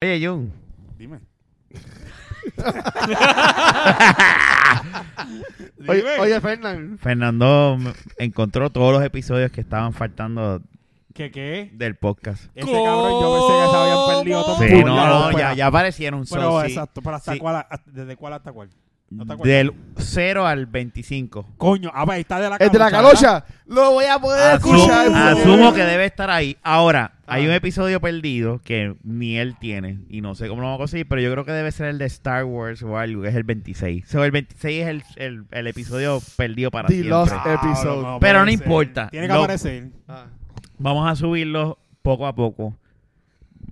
Oye, Jun. Dime. Oye, Dime. oye Fernán. Fernando encontró todos los episodios que estaban faltando ¿Qué qué? del podcast. Ese cabrón yo pensé que se habían perdido todos Sí, por no, la no, ópera. ya, ya aparecieron. Pero so, sí. exacto, pero hasta Sí. cuál, hasta- ¿desde cuál hasta cuál? ¿No te acuerdas? Del 0 al 25. Coño, ah, pues ahí está de la El de la calocha, calocha. Lo voy a poder Asumo, escuchar. asumo que debe estar ahí. Ahora, hay Ah. un episodio perdido que ni él tiene y no sé cómo lo vamos a conseguir, pero yo creo que debe ser el de Star Wars o algo, que es el 26. So, el 26 es el, el, el episodio perdido para The siempre. Lost ¿verdad? episode. no Pero no importa. Tiene que Lo- aparecer. Ah. Vamos a subirlo poco a poco,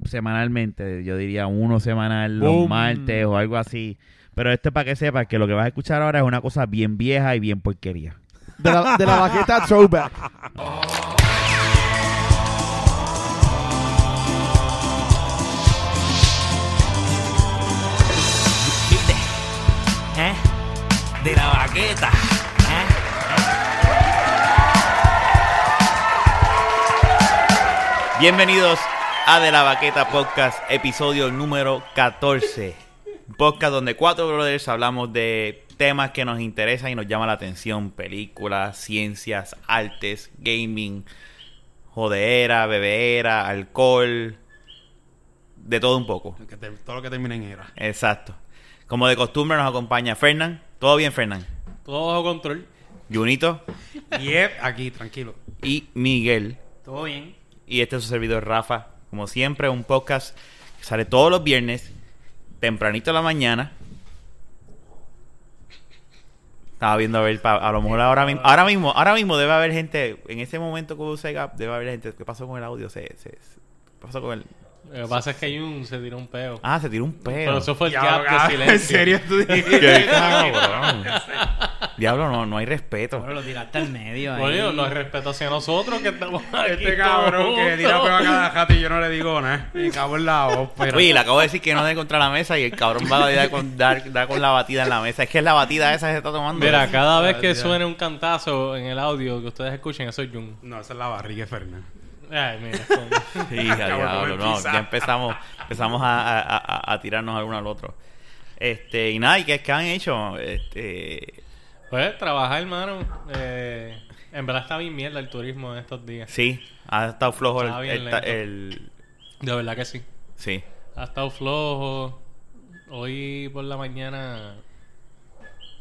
semanalmente. Yo diría uno semanal los Boom. martes o algo así. Pero esto es para que sepas que lo que vas a escuchar ahora es una cosa bien vieja y bien porquería. De la, de la baqueta throwback. ¿Eh? De la baqueta. ¿Eh? Bienvenidos a De la Baqueta Podcast, episodio número 14. Un Podcast donde cuatro brothers hablamos de temas que nos interesan y nos llaman la atención. Películas, ciencias, artes, gaming, jodera, bebera, alcohol, de todo un poco. Que te- todo lo que termina en era. Exacto. Como de costumbre nos acompaña Fernán. ¿Todo bien, Fernán? Todo bajo control. Junito Yep, aquí, tranquilo. y Miguel. Todo bien. Y este es su servidor Rafa. Como siempre, un podcast que sale todos los viernes, tempranito a la mañana. Estaba viendo a ver, pa- a lo mejor ahora mismo, ahora mismo, ahora mismo debe haber gente, en ese momento que Gap, debe haber gente, ¿qué pasó con el audio? Se, se, se- ¿qué pasó con el... Lo que pasa es que Jun se tiró un peo. Ah, se tiró un pedo. Pero eso fue el Diablo, gap de silencio. ¿En serio tú dijiste? Qué cabrón. Diablo, no, no hay respeto. Bueno, lo tiraste al medio ahí. Coño, no hay respeto hacia nosotros que estamos aquí. Este cabrón todos que tira juntos. peo a cada jato y yo no le digo nada. Y cago en la ópera. Oye, le acabo de decir que no dé contra la mesa y el cabrón va a dar con, dar, dar con la batida en la mesa. Es que es la batida esa que se está tomando. Mira, cada vez que suene un cantazo en el audio que ustedes escuchen, eso es Jun. No, esa es la barriga de Fernández. Ay, mira. Sí, a diablo, no, ya empezamos, empezamos a, a- a- a tirarnos al uno al otro. Este, y nada, ¿y qué, qué han hecho? Este, Pues, trabajar, hermano. Eh, en verdad está bien mierda el turismo en estos días. sí, ha estado flojo el, el- el- De verdad que sí. sí. Ha estado flojo. Hoy por la mañana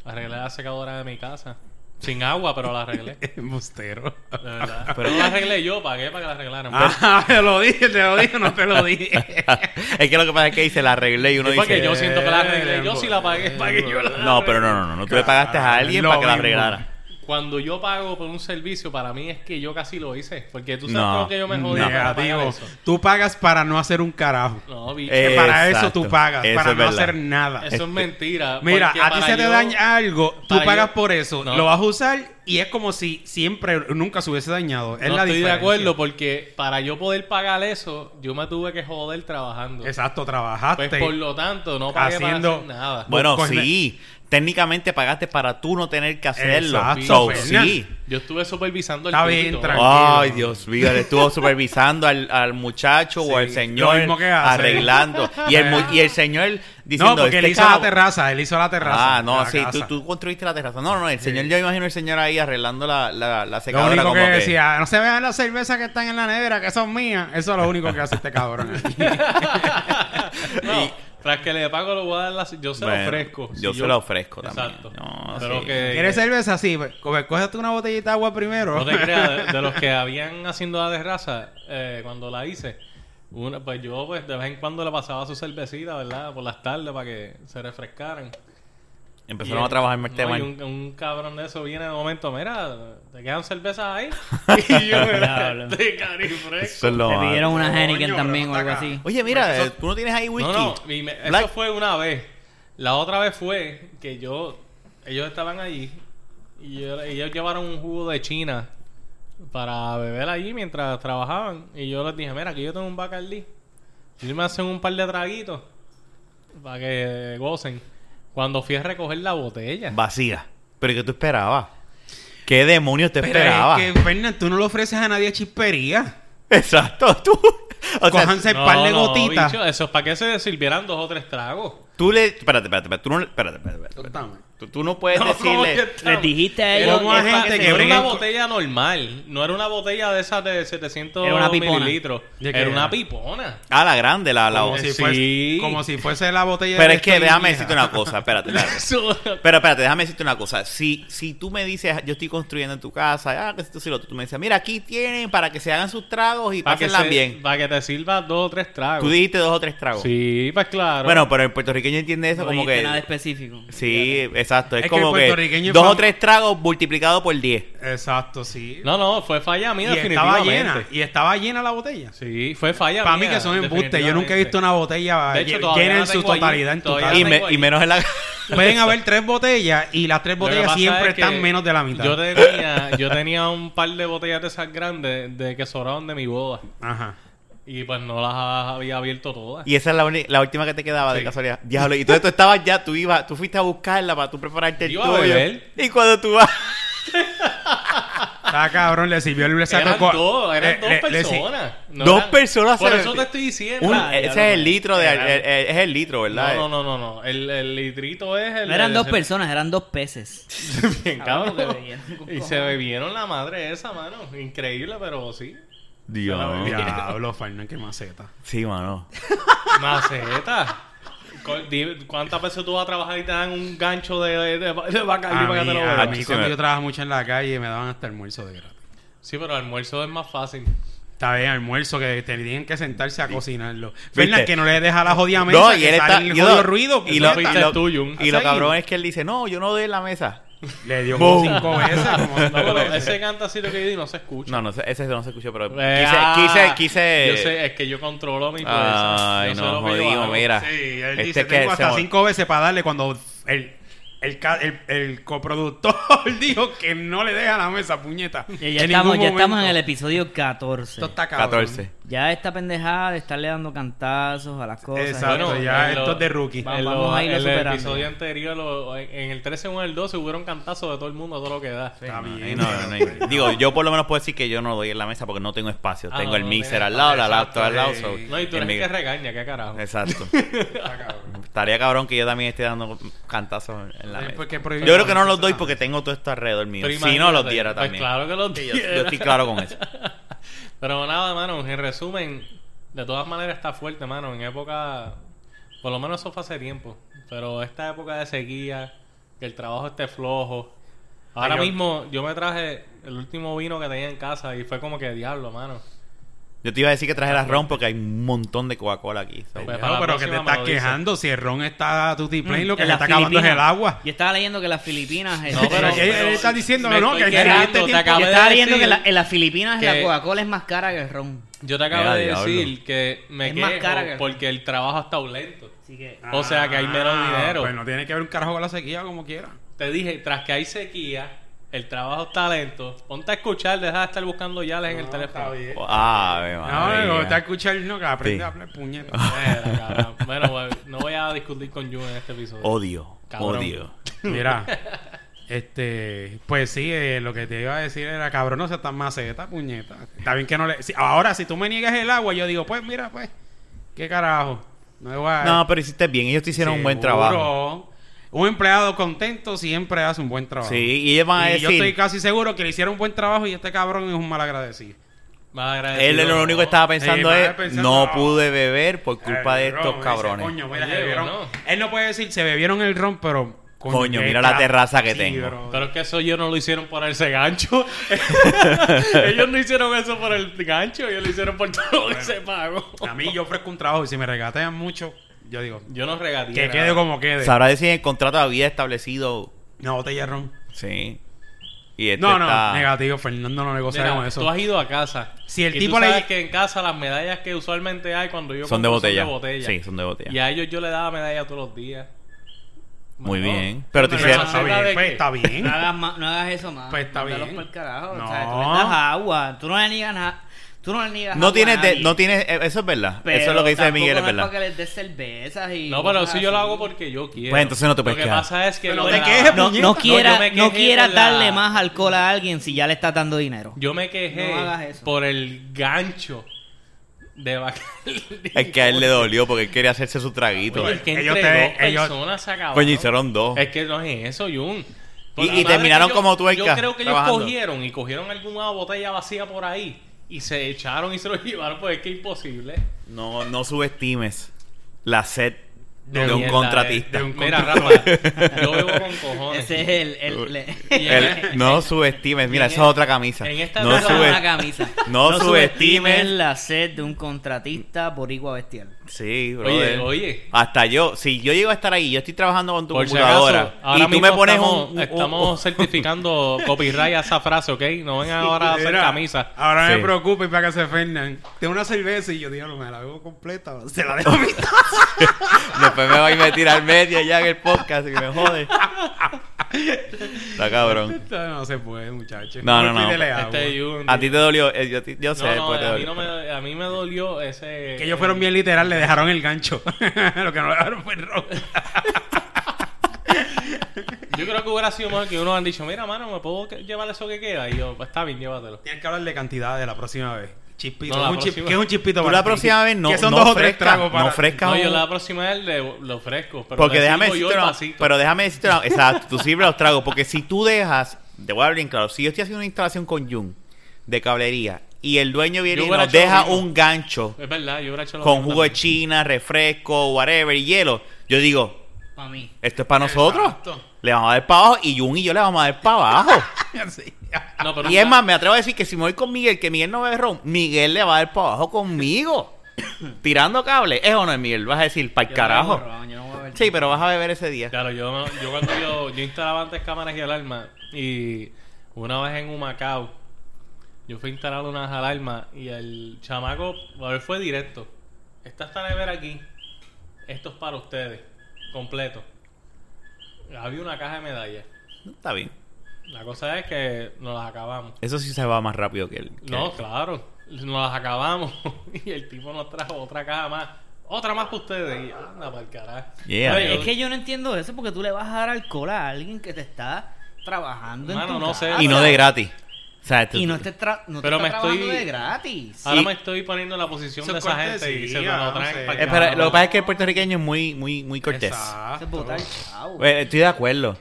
arreglé la secadora de mi casa. Sin agua, pero la arreglé. De Embustero. verdad. Pero no la arreglé yo, pagué para que la arreglaran. Ah, te lo dije, te lo dije, no te lo dije. es que lo que pasa es que dice la arreglé y uno Sí, porque dice... yo siento que la arreglé. Yo sí la pagué. Pagué yo la No, pero no, no, no, no, tú le pagaste a alguien para que la mismo. arreglara. Cuando yo pago por un servicio, para mí es que yo casi lo hice. Porque tú sabes No. lo que yo me jodí para pagar Negativo. eso. Tú pagas para no hacer un carajo. No, bicho. Eh, Que para eso tú pagas, Eso para no verdad. hacer nada. eso es mentira. Mira, a ti se te daña algo, tú pagas yo- por eso, No. lo vas a usar y es como si siempre, nunca se hubiese dañado. Es no la estoy de acuerdo porque para yo poder pagar eso, yo me tuve que joder trabajando. Exacto, trabajaste. Pues por lo tanto, no pagué Haciendo- para hacer nada. Bueno, Pues, sí, técnicamente pagaste para tú no tener que hacerlo. Exacto, So, sí. Yo estuve supervisando el Está y bien, tranquilo. Ay, Dios mío, le estuvo supervisando al, al muchacho o al lo señor mismo que hace. arreglando. Y el, y el señor diciendo... no, porque él "Este hizo la cabo". terraza, él hizo la terraza. Ah, no, sí, tú, tú construiste la terraza. No, no, el señor, yo imagino el señor ahí arreglando la, la, la Lo secadora único como que que... decía, no se vean las cervezas que están en la nevera, que son mías. Eso es lo único que hace este cabrón. aquí. no, tras que le pago lo voy a dar la... Yo se Bueno, lo ofrezco. Yo Si se lo ofrezco también. Exacto. No, Pero sí. que... ¿Quieres cerveza? Sí, pues, coge- cógete una botellita de agua primero. No te creas, de, de los que habían haciendo la terraza, eh, cuando la hice, una, pues yo pues de vez en cuando le pasaba su cervecita, ¿verdad? Por las tardes para que se refrescaran. Empezaron Y, a trabajar en no, Merteman. y un, un cabrón de eso viene de momento, mira, ¿te quedan cervezas ahí? y yo, mira, Diablo. de carifresco. Eso es lo Te pidieron una Coño, Heineken también o algo acá. así. Oye, mira, eso- tú no tienes ahí whisky. No, no, me- eso fue una vez. La otra vez fue que yo, ellos estaban allí y yo- ellos llevaron un jugo de China para beber allí mientras trabajaban. Y yo les dije, mira, aquí yo tengo un Bacardi. Y me hacen un par de traguitos para que gocen. Cuando fui a recoger la botella. Vacía. Pero ¿y qué tú esperabas? ¿Qué demonios te Pero esperabas? es que, Fernan, tú no le ofreces a nadie chispería. Exacto, tú. O cójanse el par de gotitas. bicho, eso es para que se sirvieran dos o tres tragos. tú le... Espérate, espérate, espérate. Tú no, espérate, espérate, espérate, espérate. Tú, tú no puedes No, ¿cómo que decirle... Les dijiste a Era ellos Como a es para gente que era una botella normal, no era una botella de esas de 700 Era una pipona. mililitros. ¿De qué Era una era? pipona. Ah, la grande, la... la Como si, Sí. fuese, como si fuese la botella Pero de es que déjame decirte una cosa, espérate, Pero espérate, déjame decirte una cosa. Si, si tú me dices, yo estoy construyendo en tu casa, ah, que lo otro, tú me dices, mira, aquí tienen para que se hagan sus tragos y para que, se- bien. para que te sirva dos o tres tragos. Tú dijiste dos o tres tragos. Sí, pues claro. Bueno, pero el puertorriqueño entiende eso No como que... nada específico. Sí, exacto. Es, Es que el como que dos o tres tragos multiplicado por 10. Exacto, sí. No, no, fue falla mía y estaba definitivamente. llena. Y estaba llena la botella. Sí, fue falla Para mí mía, que son embustes. Yo nunca he visto una botella De hecho, llena en su allí. totalidad en tu casa. Y, me- menos en la... Pueden haber tres botellas y las tres botellas siempre es que están menos de la mitad. Yo tenía, yo tenía un par de botellas de esas grandes de que sobraron de mi boda. Ajá. Y pues no las había abierto todas. Y esa es la, la última que te quedaba de casualidad. Diablo, y entonces tú estabas ya, tú ibas, tú fuiste a buscarla para tú prepararte el Iba a tuyo. beber. Y cuando tú vas... Está cabrón, le sirvió el saco eran dos, eran dos le- le si- personas. No Dos eran- personas Por eso te estoy diciendo. un- Ah, ese es el litro de... Eran- el- el- es el litro, ¿verdad? No, no, no, no, no. El, el litrito es el. No eran el- dos personas, eran dos peces. Bien, Cabrón, Y se bebieron la madre esa, mano. Increíble, pero sí. Dios. Diablo, Fernan, qué maceta. Sí, mano. Maceta. ¿Cuántas veces tú vas a trabajar y te dan un gancho de, de, de, de Bacardi A para que te lo a mí cuando me- yo trabajaba mucho en la calle me daban hasta almuerzo de gratis. Sí, pero el almuerzo es más fácil. Está bien, almuerzo que tenían que sentarse a cocinarlo. Fernan, que no le deja la jodida mesa, No, y que él sale está... el jodido ruido. que y lo, y lo- tuyo. y lo cabrón es que él dice, no, yo no doy la mesa. Le dio como cinco veces. Como No, pero veces. ese cantacito que yo di no se escucha. No, no, sé, ese no se escuchó, pero Eh, quise, ah, quise, quise... Yo sé, es que yo controlo mi fuerza. Ay, no, lo pido jodido, mira. Sí, él Este dice, que tengo hasta cinco veces para darle cuando el, el, el, el coproductor dijo que no le deja la mesa, puñeta. Y ya En estamos, ya estamos en el episodio 14. Esto está cabrón. 14. Ya esta pendejada de estarle dando cantazos a las cosas. Exacto, Bueno, ya esto lo- es de rookie. Va- En, Vamos lo- a irlo en el superando. episodio anterior, lo- en el 13 o en el 12, hubieron cantazos de todo el mundo, todo lo que da. Está Ahí bien. no, no, no. Digo, yo por lo menos puedo decir que yo no doy en la mesa porque no tengo espacio. Ah, tengo no, el mixer al lado, la laptop al lado. so-. No, y tú el eres el mi- que regaña, qué carajo. Exacto. Estaría cabrón que yo también esté dando cantazos en la Eh, mesa. Yo creo que no los doy porque tengo todo esto alrededor mío. Si no, los diera pues también. claro que los yo, diera. yo estoy claro con eso. Pero nada, mano, en resumen, de todas maneras está fuerte, mano. En época, por lo menos eso fue hace tiempo. Pero esta época de sequía, que el trabajo esté flojo. Ahora Ay, yo- mismo yo me traje el último vino que tenía en casa y fue como que diablo, mano. Yo te iba a decir que trajera ron porque hay un montón de Coca-Cola aquí. so- Pues, No, la pero que te estás quejando si el ron está a tutti plane, Mm, lo que le está acabando es el agua. Yo estaba leyendo que las Filipinas. No, este, pero- él está diciendo no, estoy que este tiempo- yo estaba leyendo que la- en las Filipinas que- la Coca-Cola es más cara que el ron. Yo te acabo de diablo. decir que me Es más quejo cara que- porque el trabajo está lento. Así que. O sea que hay menos Ah, dinero. Pues no tiene que ver un carajo con la sequía como quiera. Te dije, tras que hay sequía, el trabajo está lento, ponte a escuchar, deja de estar buscando yales en el teléfono. Ah, No, no, está escuchando que aprende Sí. a hablar puñeta. Mira, cabrón. Bueno, pues, no voy a discutir con Yu en este episodio. Odio, Cabrón. odio. Mira, este, pues sí, eh, lo que te iba a decir era, cabrón, no seas tan maceta, puñeta. Está bien que no le... si- ahora, si tú me niegas el agua, yo digo, pues mira, pues, ¿qué carajo? No, voy a- No, pero hiciste bien. Ellos te hicieron un buen trabajo. Un empleado contento siempre hace un buen trabajo. Sí, y ellos van a Y yo estoy decir... casi seguro que le hicieron un buen trabajo y este cabrón es un mal agradecido. Él lo único que estaba pensando Eh, es, va pensando, no pude beber por culpa de El estos ron, cabrones. ese, coño, mira, Oye, se bebieron- no. Él no puede decir, se bebieron el ron, pero... Coño, mira la terraza que Sí, tengo. bro. Pero es que eso ellos no lo hicieron por ese gancho. ellos no hicieron eso por el gancho, ellos lo hicieron por todo lo que se pagó. A mí yo ofrezco un trabajo y si me regatean mucho, yo digo, Yo no regateé. que nada. quede como quede. Sabrá decir en el contrato había establecido... Una botella de ron. Sí. Y este No, no, está... negativo. Fernando no negocia Mira, con eso. tú has ido a casa. Si el y tipo tú le- sabes que en casa las medallas que usualmente hay cuando yo Son de botella. Son de botella. Sí, son de botella. Y a ellos yo le daba medalla todos los días. Muy Bueno, bien. Pero te hicieron... está maceta bien, pues está bien. No hagas, no eso más. Pues está Mándalos bien. pa'l carajo. No. O sea, tú vendas agua. Tú no le niegas nada. Tú no le niegas No agua tienes, a de- nadie. no tienes, eh, eso es verdad. Pero eso es lo que dice tampoco Miguel, es no verdad. para que les des cervezas y No, pero cosas si yo lo así. hago porque yo quiero. Pues entonces no te puedes Lo que quejar. pasa es que Pero no de te la- quejes, No, puñeta. no quiera, me no quejé quiera por la- darle más alcohol a alguien si ya le estás dando dinero. Yo me quejé No hagas eso. por el gancho de Bacardi. Es que a él le dolió porque él quería hacerse su traguito. Oye, es que Ellos entre te- dos ellos- personas se acabaron. Coño, hicieron dos. Es que no es eso, Jun. Y- Por y la madre terminaron que yo- como tuerca, Yo creo que ellos trabajando. cogieron y cogieron alguna botella vacía por ahí y se echaron y se lo llevaron, pues es que imposible. No, no subestimes la sed de, No, un mierda, contratista. eh, de un Mira, Rafa, yo bebo con cojones. Ese es el... el, le- Y en- El- no subestimes. Mira, esa es otra camisa. en esta no, sube- una camisa. no subestimes- la sed de un contratista boricua bestial. Sí, Oye, brother. oye. Hasta yo, si yo llego a estar ahí, yo estoy trabajando con tu Por si computadora acaso, ahora y tú mismo me pones estamos, un, un- estamos un- certificando copyright a esa frase, ¿ok? No vengan ahora a hacer Mira, camisa. Ahora Sí. me preocupa y para que se fernan. Tengo una cerveza y yo digo, no me la bebo completa. Se la dejo a mitad. Después me voy a meter al medio ya en el podcast y me jode. Está cabrón. no se puede, muchachos. No, no, no. Este A ti te dolió, eh, yo, yo sé, No, no, pues te a, mí no me, a mí me dolió ese... Que ellos fueron bien literal, le dejaron el gancho. Lo que no le dejaron fue el ron. Yo creo que hubiera sido mejor que uno han dicho, mira, mano, ¿me puedo llevar eso que queda? Y yo, pues está bien, llévatelo. Tienes que hablar de cantidades la próxima vez. Chispito. No, la ¿Qué es un chip- ¿Qué es un chispito Tú para la ti? próxima vez no, Que son no dos o tres fresca, tragos para no fresca No, un- yo la próxima vez le, lo ofrezco. Pero Porque le déjame sirvo yo decirte el una, vasito. pero déjame decirte una, exacto, tú sirves los tragos, porque si tú dejas, te voy a dar bien claro, si yo estoy haciendo una instalación con Jun de cablería y el dueño viene Yo y hubiera nos hecho lo deja mismo. un gancho Es verdad, yo hubiera hecho lo con mismo jugo de también. china, refresco, whatever, y hielo, yo digo, Para mí. esto es para nosotros, Exacto. le vamos a dar para abajo y Jun y yo le vamos a dar para abajo. Sí. No, pero Y es más, me atrevo a decir que si me voy con Miguel, que Miguel no bebe ron, Miguel le va a dar para abajo conmigo. Tirando cable. ¿Es o no es Miguel? Vas a decir, para el no carajo. bebo ron, yo no voy a beber Sí, pero vas a beber ese día. Claro, yo, cuando yo, yo instalaba antes cámaras y alarmas y una vez en Humacao yo fui a instalar unas alarmas y el chamaco, a ver, fue directo. Esta está nevera aquí. Esto es para ustedes. Completo. Había una caja de medallas. Está bien. La cosa es que nos las acabamos. Eso sí se va más rápido que el. que No, el- claro. Nos las acabamos. y el tipo nos trajo otra caja más. Otra más para ustedes. Y anda para el carajo. Yeah. Oye, Es que yo no entiendo eso porque tú le vas a dar alcohol a alguien que te está trabajando en tu no sé. Y no de gratis. O sea, tú- Y no te, tra- no te Pero está me trabajando estoy- de gratis. Ahora Sí. me estoy poniendo en la posición Eso de es esa gente y se lo traen Eh, pero lo que pasa es que el puertorriqueño es muy, muy, muy cortés. Eh, estoy de acuerdo.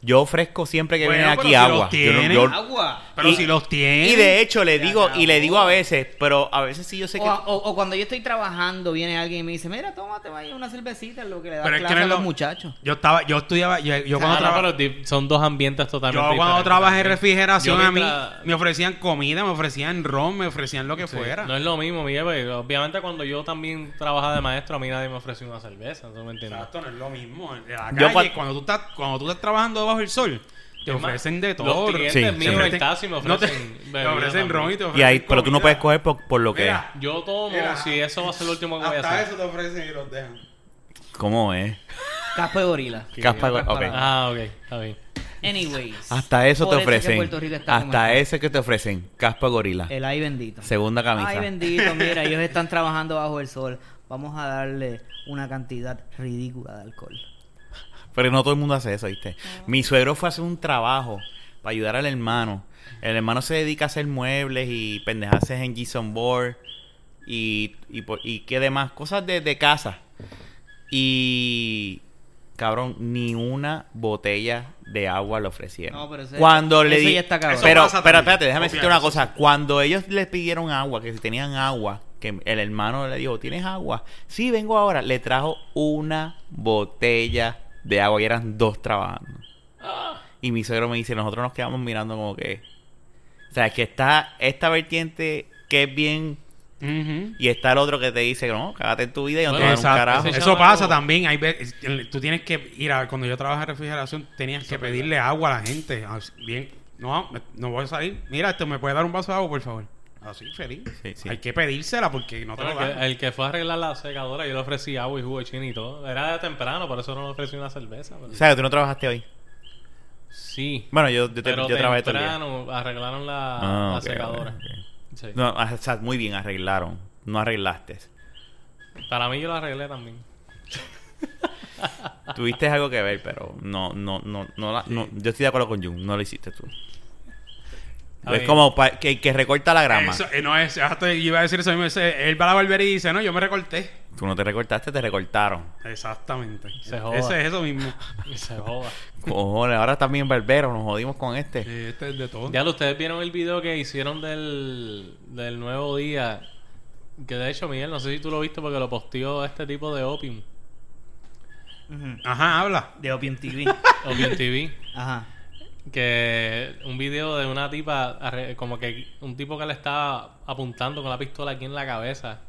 Yo ofrezco siempre que Bueno, viene pero aquí si agua. Yo yo- Agua. Pero Y- si los tienen. y de hecho le digo, y le digo a veces, pero a veces sí yo sé O, que. o- o cuando yo estoy trabajando, viene alguien y me dice, mira, tómate vaya una cervecita, lo que le da Pero es que clase no a los lo- muchachos. Yo estaba, yo estudiaba, yo, yo cuando Ah, no, trabajaba. di- son dos ambientes Yo totalmente cuando diferentes trabajé en refrigeración Yo a mí me ofrecían comida, me ofrecían ron, me ofrecían lo que Sí, fuera. No es lo mismo, Miguel. porque Obviamente cuando yo también trabajaba de maestro, a mí nadie me ofreció una cerveza. ¿No me entiendes? Exacto, no es lo mismo. En la Yo calle, cua- cuando tú estás, cuando tú estás trabajando debajo del sol, te ofrecen de los todo. clientes Sí, míos taxi me No te, ofrecen te ofrecen ron y te y ofrecen ahí, pero tú no puedes coger por, por lo que es. Mira, Yo tomo Mira, si eso va a ser lo último que voy a Hasta hacer. eso te ofrecen y los dejan. ¿Cómo es? Caspa de gorila. Caspa- ok. Ah, ok. Está bien. Anyways. Hasta eso te que ofrecen. Puerto Rico está como Hasta ese que te ofrecen. Caspa gorila. El ay bendito. Segunda camisa. Ay bendito, mira, ellos están trabajando bajo el sol. Vamos a darle una cantidad ridícula de alcohol. Pero no todo el mundo hace eso, ¿viste? Mi suegro fue a hacer un trabajo para ayudar al hermano. El hermano se dedica a hacer muebles y pendejaces en Gison Board y, y, qué demás, cosas de, de casa. Y, cabrón, ni una botella de agua le ofrecieron. No, pero ese- Cuando le di- ya está cabrón. Pero, pero espérate, déjame decirte una cosa. Cuando ellos les pidieron agua, que si tenían agua, que el hermano le dijo, ¿tienes agua? Sí, vengo ahora. Le trajo una botella de agua y eran dos trabajando. Y mi suegro me dice, nosotros nos quedamos mirando como que... O sea, es que está esta vertiente que es bien... Y está el otro que te dice, no, cágate en tu vida y no te va a un carajo. Eso pasa también. Hay ve- tú tienes que ir a cuando yo trabajaba en refrigeración, tenías que pedirle agua a la gente. Así, Bien, no, no voy a salir. Mira, esto me puede dar un vaso de agua, por favor. Así, feliz. Sí, sí. Hay que pedírsela porque no te lo el, dan. que, el que fue a arreglar la secadora, yo le ofrecí agua y jugo de chino y todo. Era de temprano, por eso no le ofrecí una cerveza. pero- O sea, tú no trabajaste hoy. sí. Bueno, yo, yo, te- pero yo trabajé todo el día. temprano arreglaron la, Ah, la ok, secadora. Sí. No, o sea, muy bien, arreglaron. No arreglaste. Para mí yo la arreglé también. Tuviste algo que ver, pero no, no, no, no, la- no- yo estoy de acuerdo con Jun, no lo hiciste tú. Es como pa- que, que recorta la grama. Eso, eh, no es, hasta iba a decir eso mismo. ese- Él va a la barbería y dice, no, yo me recorté. Tú no te recortaste, te recortaron. Exactamente. Se joda. Ese es eso mismo. Se joda. Cojones, ahora también barbero, nos jodimos con este. Sí, este es de todo. Ya lo, ustedes vieron el video que hicieron del, del nuevo día. Que de hecho, Miguel, no sé si tú lo viste porque lo posteó este tipo de Opium. Ajá, habla. De Opium TV. Opium TV. Ajá. Que un video de una tipa, como que un tipo que le está apuntando con la pistola aquí en la cabeza.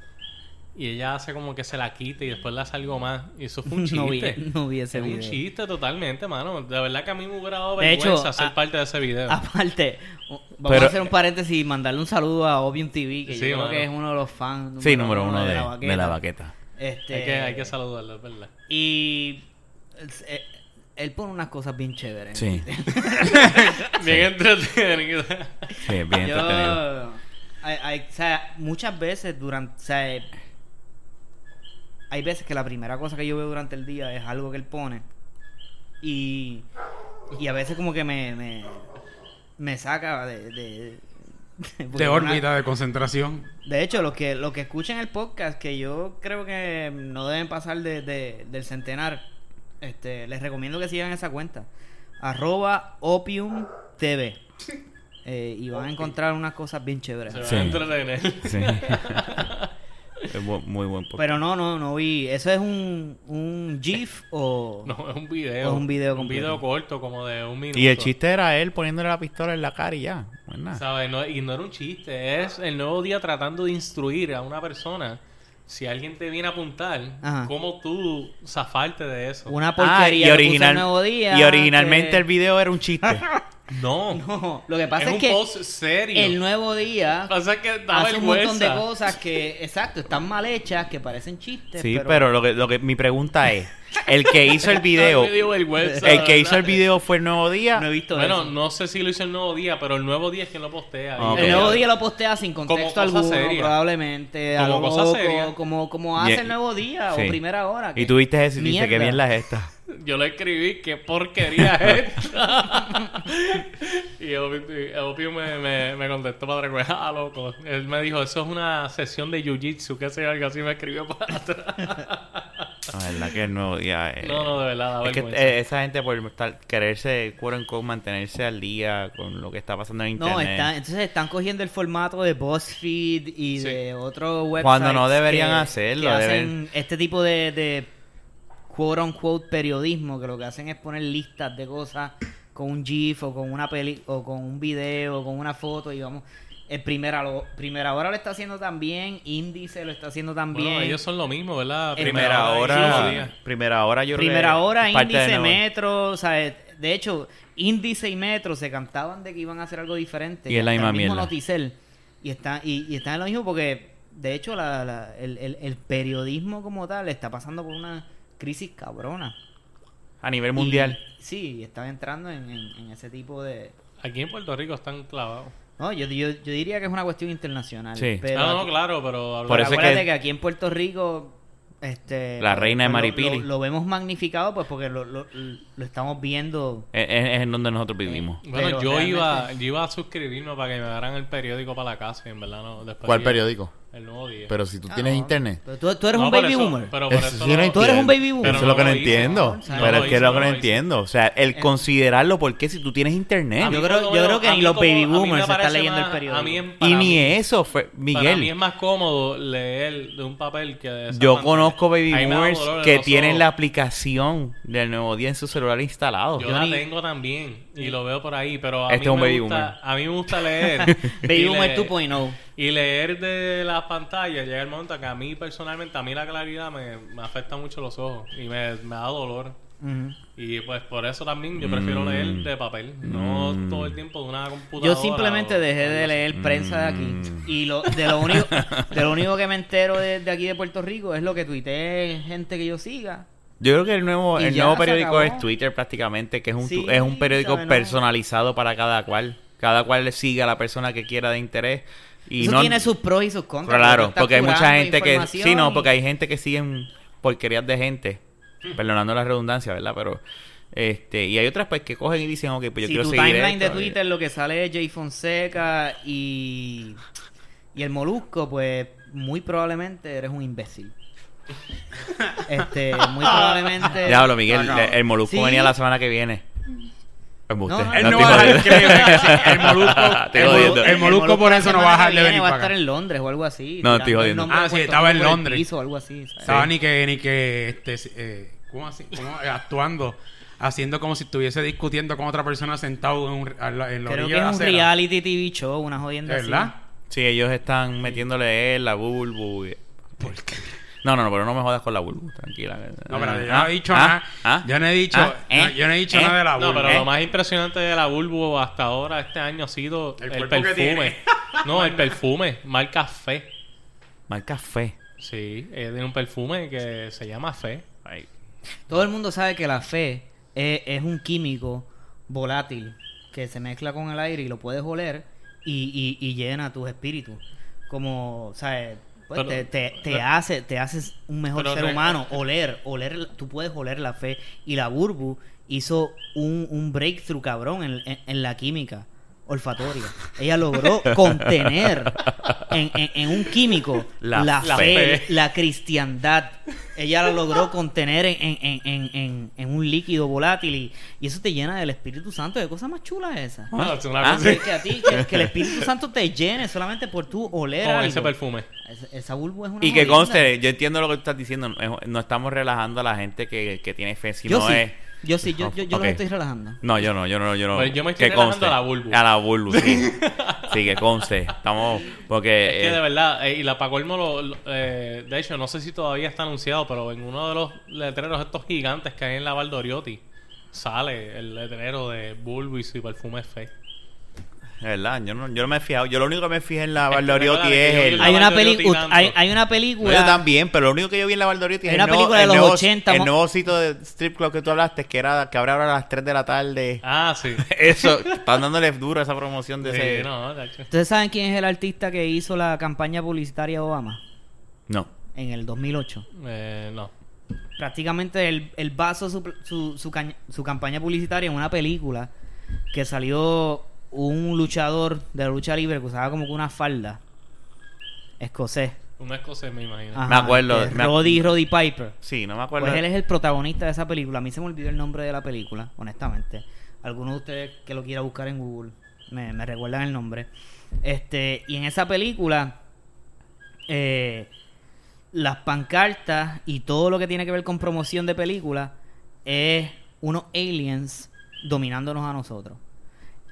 Y ella hace como que se la quite y después le hace algo más. Y eso fue un chiste. No vi, no vi ese es video. un chiste totalmente, mano. De verdad que a mí me hubiera dado De hecho, vergüenza ser a- parte de ese video. Aparte, vamos Pero- a hacer un paréntesis y mandarle un saludo a Obium TV, que Sí, yo creo que es uno de los fans. Sí, número uno de, la de la baqueta. Este, hay, que, hay que saludarlo, es verdad. Y eh, él pone unas cosas bien chéveres. Sí, Bien entretenido. sí, bien Yo- entretenido. hay- hay- o sea, muchas veces durante, o sea, hay veces que la primera cosa que yo veo durante el día es algo que él pone y, y a veces como que me, me, me saca de, de, De una- órbita, de concentración. de hecho, los que, los que escuchen el podcast, que yo creo que no deben pasar de, de- del centenar, este, les recomiendo que sigan esa cuenta. Arroba Opium TV. Eh, y van a encontrar unas cosas bien chéveres. Se va Sí. a entretener. Sí. es bu- muy buen podcast. Pero no, no, no vi. ¿Eso es un, un GIF o...? No, es un video. Es un video Un completo. video corto, como de un minuto. Y el chiste era él poniéndole la pistola en la cara y ya. no es nada. ¿Sabes? No, y no era un chiste. Es el nuevo día tratando de instruir a una persona. Si alguien te viene a apuntar, Ajá. cómo tú zafarte de eso. Una Ah, porquería y, que puso original- el nuevo día. y originalmente que- el video era un chiste. No. No, lo que pasa es es, un que post serio. el nuevo día Pasa que da hace un montón de cosas que, exacto, están mal hechas, que parecen chistes. Sí, pero, lo que, lo que mi pregunta es, el que hizo el video, el que hizo el video fue el nuevo día. no he visto Bueno, eso. no sé si lo hizo el nuevo día, pero el nuevo día es quien lo postea. Ah. El nuevo día lo postea sin contexto alguno, seria. probablemente. a Como lo cosa loco, seria. Como, como hace Y- el nuevo día sí. o primera hora. Y tú viste eso y dices, qué bien la es esta. Yo le escribí, qué porquería es esta. y Opio, me, me, me contestó para atrás, ah, loco. Él me dijo, eso es una sesión de jiu-jitsu, que sé algo así, me escribió para atrás. La verdad que el nuevo día. eh, no, no, de verdad, da Es que eh, esa gente por estar, quererse, quote unquote, mantenerse al día con lo que está pasando en internet. No, están, entonces están cogiendo el formato de BuzzFeed y Sí. de otros websites. Cuando no deberían que- hacerlo, que hacen deben- este tipo de, de quote unquote periodismo, que lo que hacen es poner listas de cosas con un GIF o con una peli o con un video o con una foto y vamos. El primera, lo, primera hora lo está haciendo también, Índice lo está haciendo también. Bueno, ellos son lo mismo, ¿verdad? Primera hora, primera hora yo creo Primera hora, índice, metro, o sea, de hecho, índice y metro se cantaban de que iban a hacer algo diferente. Y es la misma el mismo mierda. Noticel. Y está, y, y está en lo mismo porque, de hecho, la, la- el, el- el periodismo como tal está pasando por una crisis cabrona. A nivel mundial. Y- sí, están entrando en, en- en ese tipo de... Aquí en Puerto Rico están clavados. No, yo, yo, yo diría que es una cuestión internacional. Sí. Pero Ah, no, aquí- claro, pero... Por eso es acuérdate que- que... aquí en Puerto Rico... Este, La reina de Maripili. Lo, lo vemos magnificado pues porque lo, lo, lo estamos viendo Es, en donde nosotros vivimos. Bueno, Pero yo iba, yo iba a suscribirme para que me daran el periódico para la casa en verdad no. Después ¿Cuál periódico? El nuevo día. Pero si tú Ah, tienes no. internet. Pero tú, tú eres No, un baby eso- boomer. Pero Eso no Tú eres un baby boomer. Pero Eso es lo que no entiendo. Pero es que es lo que no entiendo. O sea, el considerarlo porque si tú tienes internet. Yo creo- yo creo que ni los baby boomers están parece leyendo el periódico. A mí, en- Y ni mí- eso fue Para Miguel. mí es más cómodo leer de un papel que de esa Yo conozco baby boomers que tienen la aplicación del nuevo día en su celular instalado. Yo Yo la ni- tengo también y lo veo por ahí, pero a Este mí es un me baby gusta, a mí me gusta leer Baby boomer le- 2.0. y leer de las pantallas llega el momento que a mí personalmente a mí la claridad me, me afecta mucho los ojos y me, me da dolor y pues por eso también yo prefiero Mm. leer de papel no Mm. todo el tiempo de una computadora Yo simplemente o- dejé de leer prensa de aquí. Mm. Y lo, de, lo único, de lo único que me entero de, de aquí de Puerto Rico es lo que tuitee gente que yo siga. Yo creo que el nuevo, Y el nuevo periódico acabó. es Twitter prácticamente, que es un, Sí, tu- es un periódico personalizado para cada cual. Cada cual le sigue a la persona que quiera de interés. Y Eso no, tiene sus pros y sus contras. Claro, porque hay mucha gente que... Sí, no, porque hay gente que siguen porquerías de gente. Perdonando la redundancia, ¿verdad? Pero Este, y hay otras pues que cogen y dicen, ok, pues yo si quiero tu seguir timeline de esto, Twitter lo que sale es Jay Fonseca y, y el Molusco, pues muy probablemente eres un imbécil. este, muy probablemente. Diablo, Miguel, No, no. el Molusco Sí. venía la semana que viene. Embuste. No, no, Él No va a dejar el Molusco, el Molu- jodiendo. el Molusco por eso no va a dejar de venir Va a estar en Londres o algo así. No, estoy jodiendo. Ah, sí, estaba en por Londres. piso o algo así. ¿sabes? Estaba ni que, ni que, este, eh, ¿cómo así? ¿Cómo? Eh, Actuando, haciendo como si estuviese discutiendo con otra persona sentado en, un, la- en la Creo orilla que es un acera. reality TV show, una jodienda así. ¿Verdad? Sí, ellos están metiéndole él, la bulbu. y- No, no, no, pero no me jodas con la bulbu, tranquila. No, pero yo Ah, no he dicho ah, nada. ah, yo no he dicho, no, eh, yo no he dicho eh. nada de la No, vulva. pero ¿Eh? lo más impresionante de la Bulbo hasta ahora este año ha sido El perfume. no, el perfume, marca Fe. Marca fe. Sí, eh, tiene un perfume que se llama Fe. Ay, Todo el mundo sabe que la fe es, es un químico volátil que se mezcla con el aire y lo puedes oler y, y, y llena tus espíritus. Como, ¿sabes? Pues Pero- te, te, te pero- hace, te haces un mejor ser re- humano. Oler, oler, tú puedes oler la fe. Y la Burbu hizo un, un breakthrough cabrón en, en- en la química olfatoria. Ella logró contener en, en- en un químico La la, fe. fe, la cristiandad. Ella lo logró contener en, en- en- en- en- en un líquido volátil y, y eso te llena del Espíritu Santo. ¿Qué cosa más chula es esa? No, es una Ah, cosa- Que, que a ti, que, que el Espíritu Santo te llene solamente por tu oler con algo. ese perfume. Esa bulbo es una Y que conste, yo entiendo lo que tú estás diciendo. No, no estamos relajando a la gente que, que tiene fe, sino Yo sí, es. Yo sí, yo, yo, yo Ok. lo estoy relajando. No, yo no, yo no, yo no. Pues yo me estoy que relajando conste. a la Bulbu. A la bulbu, sí. sí, que conste. Estamos. Porque. Es que eh, de verdad, eh, y la pa' colmo, lo, lo- eh, de hecho, no sé si todavía está anunciado, pero en uno de los letreros estos gigantes que hay en la Valdoriotti sale el letrero de Bulbis y perfume Fe. De verdad, yo no, yo no me he fijado. Yo lo único que me fijé en la Valdoriotti es el. Hay una, tanto. hay, hay una No, película. yo también, pero lo único que yo vi en la Valdoriotti es Hay el una nuevo, película de el los nuevo, 80, el nuevo sitio de strip club que tú hablaste, que era que abre ahora a las 3 de la tarde. Ah, sí. Eso, están dándole duro esa promoción de Sí, ese. no. ¿Ustedes saben quién es el artista que hizo la campaña publicitaria de Obama? No. En el 2008. Eh, no. prácticamente él, él basó su, su, su campaña publicitaria en una película que salió un luchador de la lucha libre que usaba como que una falda escocés. Un escocés, me imagino. Ajá, Me acuerdo, me ac- Roddy, Roddy Piper. Sí, no me acuerdo. Pues él es el protagonista de esa película. A mí se me olvidó el nombre de la película, honestamente. Alguno de ustedes que lo quiera buscar en Google me, me recuerdan el nombre. Este, y en esa película, eh, las pancartas y todo lo que tiene que ver con promoción de películas es unos aliens dominándonos a nosotros.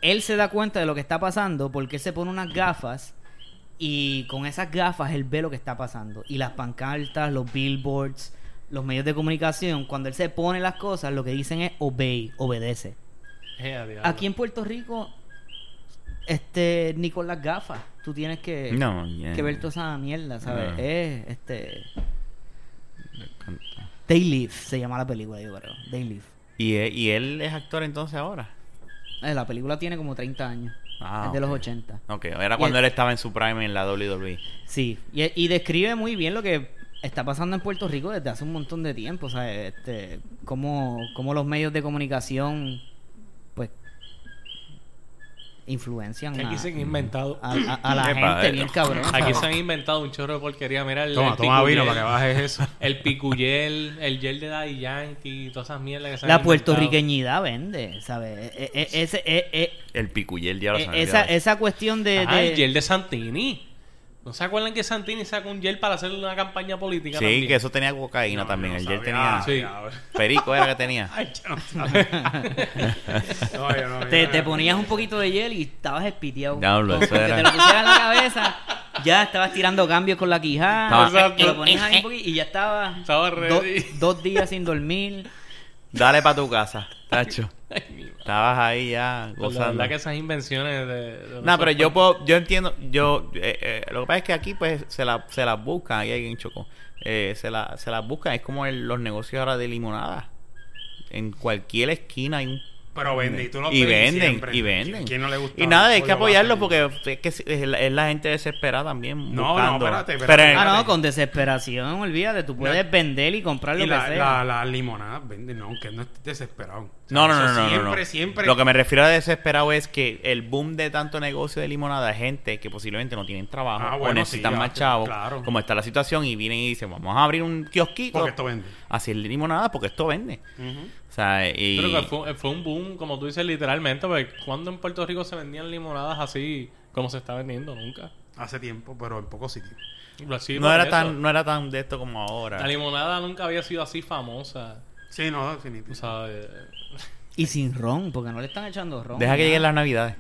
Él se da cuenta de lo que está pasando porque él se pone unas gafas y con esas gafas él ve lo que está pasando. Y las pancartas, los billboards, los medios de comunicación, cuando él se pone las cosas, lo que dicen es obey, obedece. Eh. Aquí en Puerto Rico, este, ni con las gafas, tú tienes que, No, que ver toda esa mierda, ¿sabes? No. Es, este... They Live se llama la película, yo creo. They Live. ¿Y, y él es actor entonces ahora. Eh, la película tiene como 30 años. Ah, es de los ok. 80. Ok, era cuando él estaba en su prime en la WWE. Sí, y, y describe muy bien lo que está pasando en Puerto Rico desde hace un montón de tiempo, ¿sabes? Este, cómo, cómo los medios de comunicación, influencian aquí a, se han inventado. a, a- a la Epa, gente eh. bien cabrón. Aquí se han inventado un chorro de porquería. Mira el, Toma, el toma vino picuyel, para que bajes eso. El picuyel, el gel de Daddy Yankee, todas esas mierdas que se han La puertorriqueñidad vende, ¿sabes? E- e- ese- e- e- El picuyel ya lo e- sabía. esa, esa cuestión de... Ah, de- el gel de Santini. ¿No se acuerdan que Santini sacó un gel para hacer una campaña política Sí, también? que eso tenía cocaína también. el gel tenía. Sí. Perico era que tenía. Ay, yo no sabía. No, yo no- te, ponías un poquito de hiel y estabas espiteado. Diablo, eso que era- te lo pusieras en la cabeza, ya estabas tirando cambios con la quijada. Estaba- te lo ponías ahí un poquito y ya estabas Estaba do- dos días sin dormir. Dale para tu casa, tacho. Ay. Estabas ahí ya Pues La gozando. verdad que esas invenciones de... de No, pero yo puedo, yo entiendo, yo, eh, eh, lo que pasa es que aquí pues se, la, se las buscan, ahí alguien chocó, eh, se, la, se las buscan, es como el- los negocios ahora de limonada. En cualquier esquina hay un Pero vende y tú lo y venden, siempre. y venden. ¿Quién no le gusta? Y nada, hay que apoyarlo porque es que es, es la, es la gente desesperada también. No, buscando. no, espérate, Pero espérate. Ah, no, con desesperación, olvídate. Tú puedes vender y comprar lo Y que la, sea. la, la limonada vende, no, que no estés desesperado. O sea, No, no, no, no, no, Siempre, no. siempre. Lo que me refiero a desesperado es que el boom de tanto negocio de limonada es gente que posiblemente no tienen trabajo Ah, o necesitan sí, más chavos. claro. Como está la situación y vienen y dicen, vamos a abrir un kiosquito. Porque esto vende. Así es limonada porque esto vende. O sea, y... Creo que fue, fue un boom, como tú dices, literalmente. Porque cuando en Puerto Rico se vendían limonadas así como se está vendiendo, nunca. Hace tiempo, pero en pocos sitios. Así no era tan no era tan de esto como ahora. La limonada nunca había sido así famosa. Sí, no, O sea, eh, Y sin ron, porque no le están echando ron. Deja que lleguen las navidades.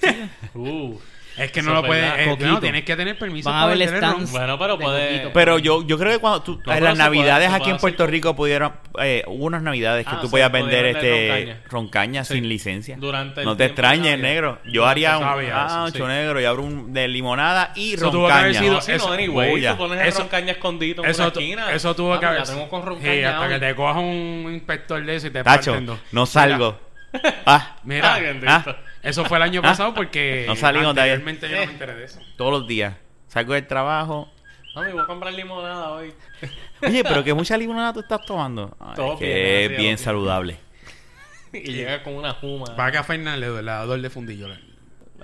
uh. Es que Eso no lo es puedes. eh, no, tienes que tener permiso Van a para haber stands. Bueno, pero de puede. Pero yo, yo creo que cuando tú, No, en las puede- navidades aquí en Puerto Rico pudieron eh, hubo unas navidades que Ah, tú podías podía vender vender este roncaña. roncaña Sí. sin licencia. Durante el no te extrañes, Navidad. negro. Yo No, haría un sí. negro y abro un de limonada y Eso tuvo que haber roncaña. eso- no, anyway, Bulla. tú pones roncaña escondido en Eso, una esquina. eso tuvo Ah, que haber. Sí, hasta que te cojas un inspector de eso y te Tacho, no salgo. Ah, Mira, Eso fue el año Ah. pasado porque No salimos de ahí. anteriormente yo no me enteré de eso. todos los días. Salgo del trabajo. Mami, voy a comprar limonada hoy. Oye, pero que mucha limonada tú estás tomando. Ay, Todo que bien, es bien saludable. y llega con una juma. Para que a Fernández le da dolor de fundillo.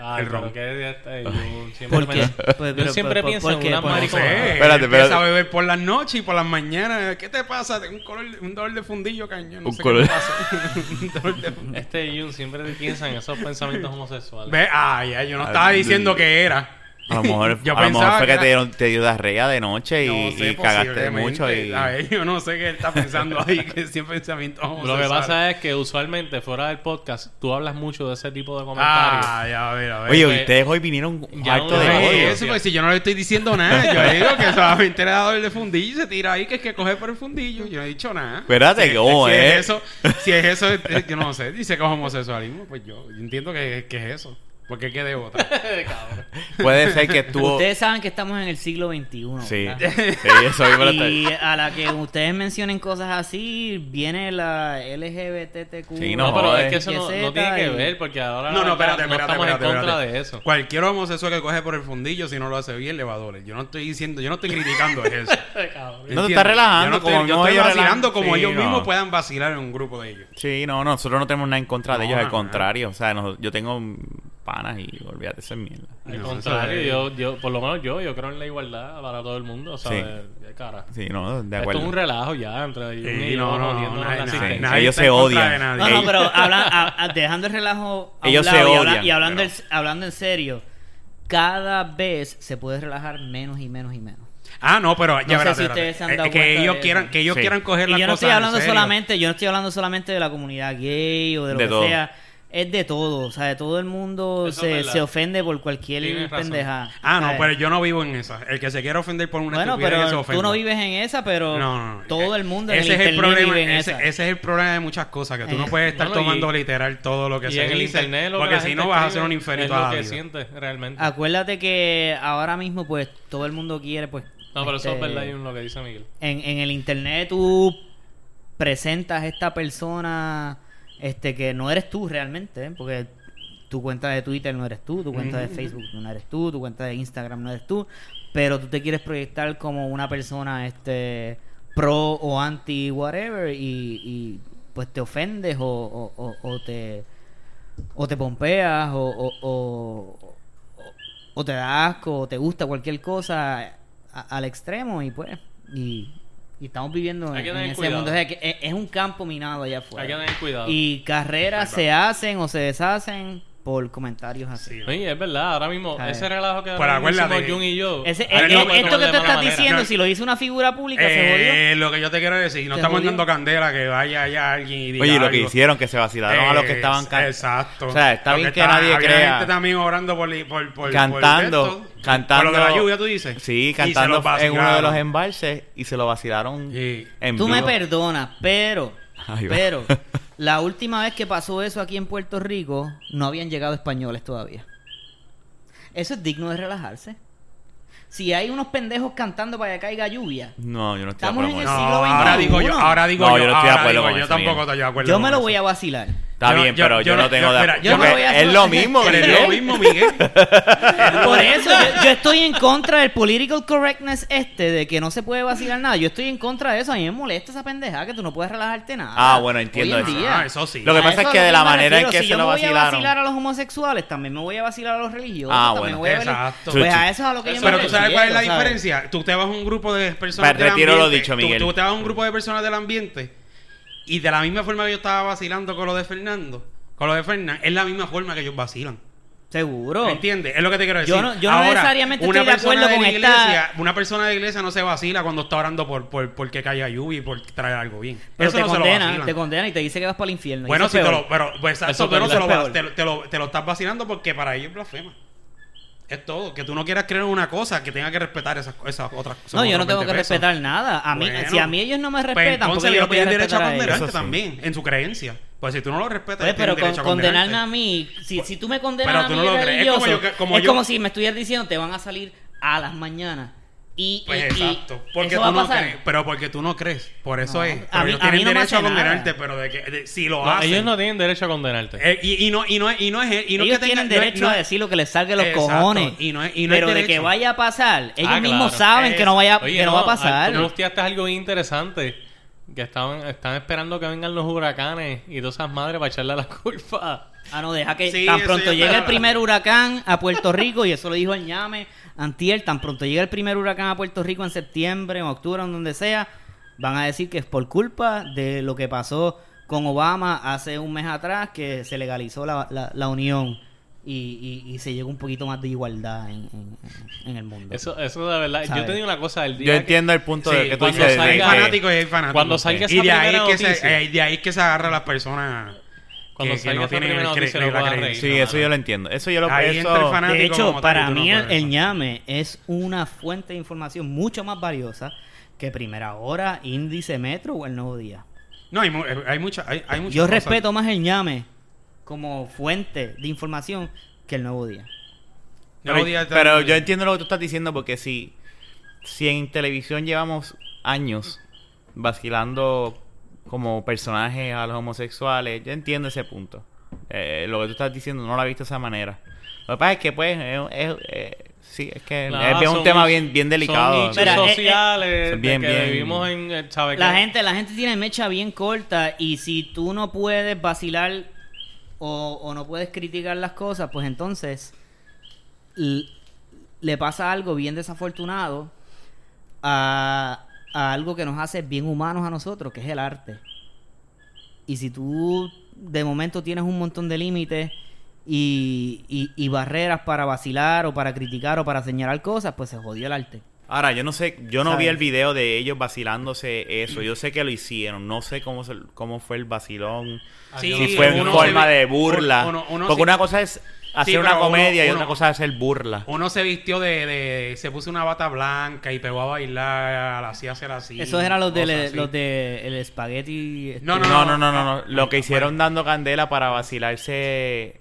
Ay, el pero ron. que este, yo siempre, ¿Por me- qué? yo Pues, pero, siempre pues, pienso ¿por en una Pues, No maricona. sé, Espérate, empieza espérate. a beber por las noches y por las mañanas. ¿Qué te pasa? Tengo un, color, un dolor de fundillo, cañón. No Un sé color- qué pasa. un dolor de fundillo. Este Jun siempre piensa en esos pensamientos homosexuales. Ve, ay, ay, yo no estaba diciendo que era. A lo mejor, Yo a lo mejor fue que, que te, era- dieron, te dio diarrea de noche y, No sé, y cagaste mucho. Y... A ver, yo no sé qué él está pensando ahí, que siempre pensamientos Lo que pasa es que usualmente fuera del podcast tú hablas mucho de ese tipo de comentarios. Ah, ya, a ver, a ver. Oye, ustedes hoy vinieron harto no de odio. eso, pues si yo no le estoy diciendo nada, yo digo que solamente le da dolor de fundillo y se tira ahí que es que coge por el fundillo. Yo no he dicho nada. Espérate, si, ¿cómo si es? es eso, si es eso, es- yo no sé, dice que es homosexualismo, pues yo, yo entiendo que, que es eso. Porque qué de otra. Cabrón. Puede ser que estuvo. Ustedes saben que estamos en el siglo XXI. Sí, sí, eso mismo Y a la que ustedes mencionen cosas así, viene la LGBTQ. Sí, No, No, pero es que eso no, no tiene que ver porque ahora No, no, espérate, espérate, estamos espérate, en contra espérate. de eso. Cualquier homosexual que coge por el fundillo, si no lo hace bien, le va a doler. Yo no estoy diciendo, yo no estoy criticando eso. Cabrón. No te estás relajando, Yo no estoy, como yo estoy vacilando como Sí, ellos no. mismos puedan vacilar en un grupo de ellos. Sí, no, nosotros no tenemos nada en contra de No, ellos, al no, contrario. O sea, yo tengo panas y olvídate, eso es mierda. Al No, contrario, yo, yo, por lo menos yo, yo creo en la igualdad para todo el mundo, ¿sabes? Qué cara. Sí, no, de Esto acuerdo. es un relajo ya entre y Sí, yo no, no, jodiéndonos nadie- la nadie- existencia. nadie Ellos se odian. No, no, pero habla- a- a- dejando el relajo a un Ellos se lado y, habla- odian, y hablando, pero- en- hablando en serio, cada vez se puede relajar menos y menos y menos. Ah, no, pero ya sé verás, si se han Eh, que ellos quieran, que ellos Sí. quieran coger Y las yo no estoy hablando solamente, yo no estoy hablando solamente de la comunidad gay o de lo De que todo. sea. Es de todo, o sea, de todo el mundo se, se ofende por cualquier pendeja. Ah, no, pero yo no vivo en esa. El que se quiera ofender por una Bueno, estupidez que se pero ofenda. tú no vives en esa, pero No, no, no. todo el mundo en ese el es el internet problema, vive en ese, esa. ese es el problema de muchas cosas, que tú no Eh. puedes estar Bueno, y- tomando literal todo lo que Y se en el internet lo que porque si no vas a ser un infeliz lo toda la que vida. siente realmente. Acuérdate que ahora mismo, pues, todo el mundo quiere, pues... No, pero eso es este, verdad, Jun, lo que dice Miguel. en, en el internet tú presentas a esta persona este que no eres tú realmente, ¿eh? porque tu cuenta de Twitter no eres tú, tu cuenta de Ujú. Facebook no eres tú, tu cuenta de Instagram no eres tú, pero tú te quieres proyectar como una persona este pro o anti whatever y, y, pues te ofendes o, o, o- o te o te pompeas o, o, o- o te da asco o te gusta cualquier cosa a- al extremo y pues y, y estamos viviendo en, ese cuidado. mundo O sea, que es, es un campo minado allá Hay que afuera tener cuidado. y carreras se hacen o se deshacen por comentarios así Sí. Oye, es verdad, ahora mismo, ese relajo que Pero ahora mismo Jun y yo. Ese- A ver, eh, no, eh, esto que tú estás diciendo No. si lo hizo una figura pública se jodió Eh, lo que yo te quiero decir, no estamos dando candela que vaya allá alguien y diga Oye, y lo que algo. hicieron, que se vacilaron a los que estaban Eh, can- Exacto. O sea, está Lo bien que está- nadie había crea- gente también orando por, por, por Cantando, por esto. cantando. Por lo de la lluvia, tú dices. Sí, cantando en uno de los embalses y se lo vacilaron Sí. en Tú me vivo. perdonas, pero, pero, la última vez que pasó eso aquí en Puerto Rico, no habían llegado españoles todavía. Eso es digno de relajarse. Si hay unos pendejos cantando para que caiga lluvia, No, yo no estoy Estamos de en acuerdo el con No, siglo ahora XXI. digo yo, ahora digo No, yo, yo no estoy de ahora acuerdo digo con yo eso, tampoco Miguel. estoy de acuerdo yo con me lo eso. voy a vacilar. Está Yo- bien, yo- pero yo, no tengo mira, yo no voy a hacer- es lo mismo, Pero es Miguel. lo mismo, Miguel. Por eso, yo, yo estoy en contra del political correctness este de que no se puede vacilar nada. Yo estoy en contra de eso. A mí me molesta esa pendejada que tú no puedes relajarte nada. Ah, bueno, entiendo Hoy en eso. día. Ah, eso sí. Lo que A pasa eso es que de la me manera en refiero. que si se yo lo me voy a vacilaron. vacilar a los homosexuales, también me voy a vacilar a los religiosos. Ah, también bueno. me voy a vacilar- Exacto. Pues Sí, a sí. eso es a lo que yo Pero tú sabes cuál es la diferencia. Tú te vas a un grupo de personas Pa- del retiro lo ambiente, dicho, tú- Miguel. Tú, te vas a un grupo de personas del ambiente y de la misma forma que yo estaba vacilando con lo de Fernando, con lo de Fernán, es la misma forma que ellos vacilan. Seguro. ¿Me entiendes? Es lo que te quiero decir. Yo no- yo no Ahora, necesariamente una estoy de acuerdo con esta- iglesia, Una persona de iglesia no se vacila cuando está orando por, por, por que caiga lluvia y por traer algo bien. Pero Eso te no se lo condena, te condena y te dice que vas para el infierno. Bueno, eso si te lo, pero, pues, exacto, pero te, lo- te lo, te lo estás vacilando porque para ellos es blasfema. Es todo. Que tú no quieras creer en una cosa que tenga que respetar esas, esas otras esas No, yo no tengo que 20 pesos. respetar nada. A mí, Bueno. si a mí ellos no me Pues respetan, entonces porque yo tienen derecho a condenarte sí. también, en su creencia. Pues si tú no lo respetas, Pues, ellos pero con, derecho a condenarme a mí, si, si tú me condenas Pero a mí no lo de crees. Es como religioso, yo como es yo- como si me estuvieras diciendo te van a salir a las mañanas. Y, Pues y- y exacto. Porque tú no crees. Pero porque tú no crees. Por eso No, es. a mí- ellos a mí tienen no me derecho a condenarte, pero de que de- si lo No, hacen. ellos no tienen derecho a condenarte. Eh, y, y no, y, no, es- y no es y no ellos que tienen tengan- derecho no a decir lo que les salga de los Exacto, cojones. y no es- y no es pero de que vaya a pasar, ellos Ah, mismos claro. saben que no vaya Oye, que no, va a pasar. Tú posteaste algo interesante. Que estaban, están esperando que vengan los huracanes y todas esas madres para echarle la culpa. Ah, no, deja que Sí, tan pronto llegue el primer huracán a Puerto Rico, y eso lo dijo el ñame Antier, tan pronto llegue el primer huracán a Puerto Rico en septiembre, en octubre, en donde sea, van a decir que es por culpa de lo que pasó con Obama hace un mes atrás, que se legalizó la, la, la unión y, y- y se llegó un poquito más de igualdad en, en- en el mundo. Eso, eso de verdad. ¿Sabes? Yo te digo una cosa. El día Yo que- entiendo el punto Sí, de que tú cuando dices. hay salga- que- fanáticos y hay fanáticos. Cuando salga esa y de ahí, que se, eh, de ahí que se agarra las personas Cuando que, que no tienen el cre- la reír. Sí, eso yo lo entiendo. Eso yo lo Ahí eso- entra el fanático De hecho, para mí el, el ñame es una fuente de información mucho más valiosa que Primera Hora, Índice Metro o El Nuevo Día. No, hay, mu- hay mucha, hay, hay muchas Yo cosas. respeto más el ñame como fuente de información que el Nuevo Día. Pero, Nuevo Día pero yo entiendo lo que tú estás diciendo porque si, si en televisión llevamos años vacilando como personajes a los homosexuales, yo entiendo ese punto. Eh, lo que tú estás diciendo no lo he visto de esa manera. Lo que pasa es que pues es, es- eh, sí, es que es bien un son tema bien, bien delicado. Son nichos eh, eh, sociales son bien, que bien- vivimos en... ¿sabes La qué? gente, la gente tiene mecha bien corta y si tú no puedes vacilar o, o no puedes criticar las cosas, pues entonces le pasa algo bien desafortunado a, a algo que nos hace bien humanos a nosotros, que es el arte. Y si tú de momento tienes un montón de límites y, y- y barreras para vacilar o para criticar o para señalar cosas, pues se jodió el arte. Ahora, yo no sé, yo no vi el video de ellos vacilándose eso. Yo sé que lo hicieron. No sé cómo, se- cómo fue el vacilón. Sí, si fue en forma vi- de burla. uno- uno Porque sí- una cosa es hacer Sí, una uno- comedia y otra cosa es hacer burla. Uno se vistió de, de- Se puso una bata blanca y pegó a bailar, hacía hacer así. Esos eran los de, así. los de el espagueti. este, No, No, no, no, no. no, ah, Lo que ah, hicieron bueno. dando candela para vacilarse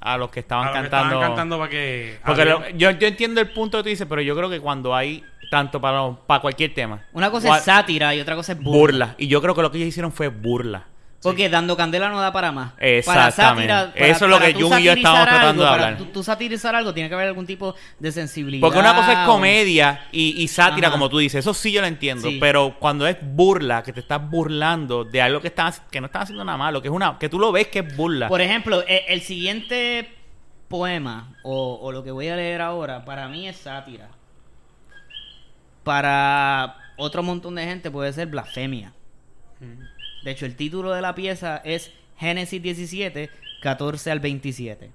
a los que estaban A los que cantando. estaban cantando para que. Porque había- lo- yo, yo entiendo el punto que tú dices, pero yo creo que cuando hay tanto para, los- para cualquier tema. Una cosa es sátira y otra cosa es burla. burla. Y yo creo que lo que ellos hicieron fue burla. Porque dando candela no da para más. Exactamente. Para sátira, Eso es lo que Jun y yo estamos satirizar tratando de algo, para hablar. Tú, tú satirizar algo tiene que haber algún tipo de sensibilidad. Porque una cosa es comedia y, y sátira, Ajá. como tú dices. Eso sí yo lo entiendo. Sí. Pero cuando es burla, que te estás burlando de algo que, están, que no están haciendo nada malo, que es una que tú lo ves que es burla. Por ejemplo, e- el, siguiente poema o, o lo que voy a leer ahora, para mí es sátira. Para otro montón de gente puede ser blasfemia. De hecho, el título de la pieza es Génesis 17, 14 al 27.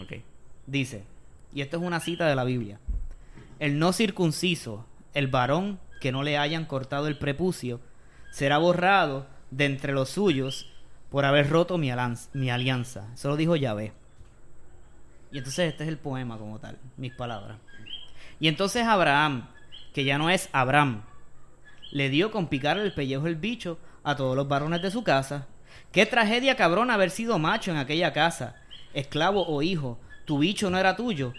Ok. Dice, y esto es una cita de la Biblia, el no circunciso, el varón que no le hayan cortado el prepucio, será borrado de entre los suyos por haber roto mi alianza. Eso lo dijo Yahvé. Y entonces este es el poema como tal, mis palabras. Y entonces Abraham, que ya no es Abraham, le dio con picar el pellejo el bicho a todos los varones de su casa. Qué tragedia cabrón haber sido macho en aquella casa, esclavo o hijo, tu bicho no era tuyo.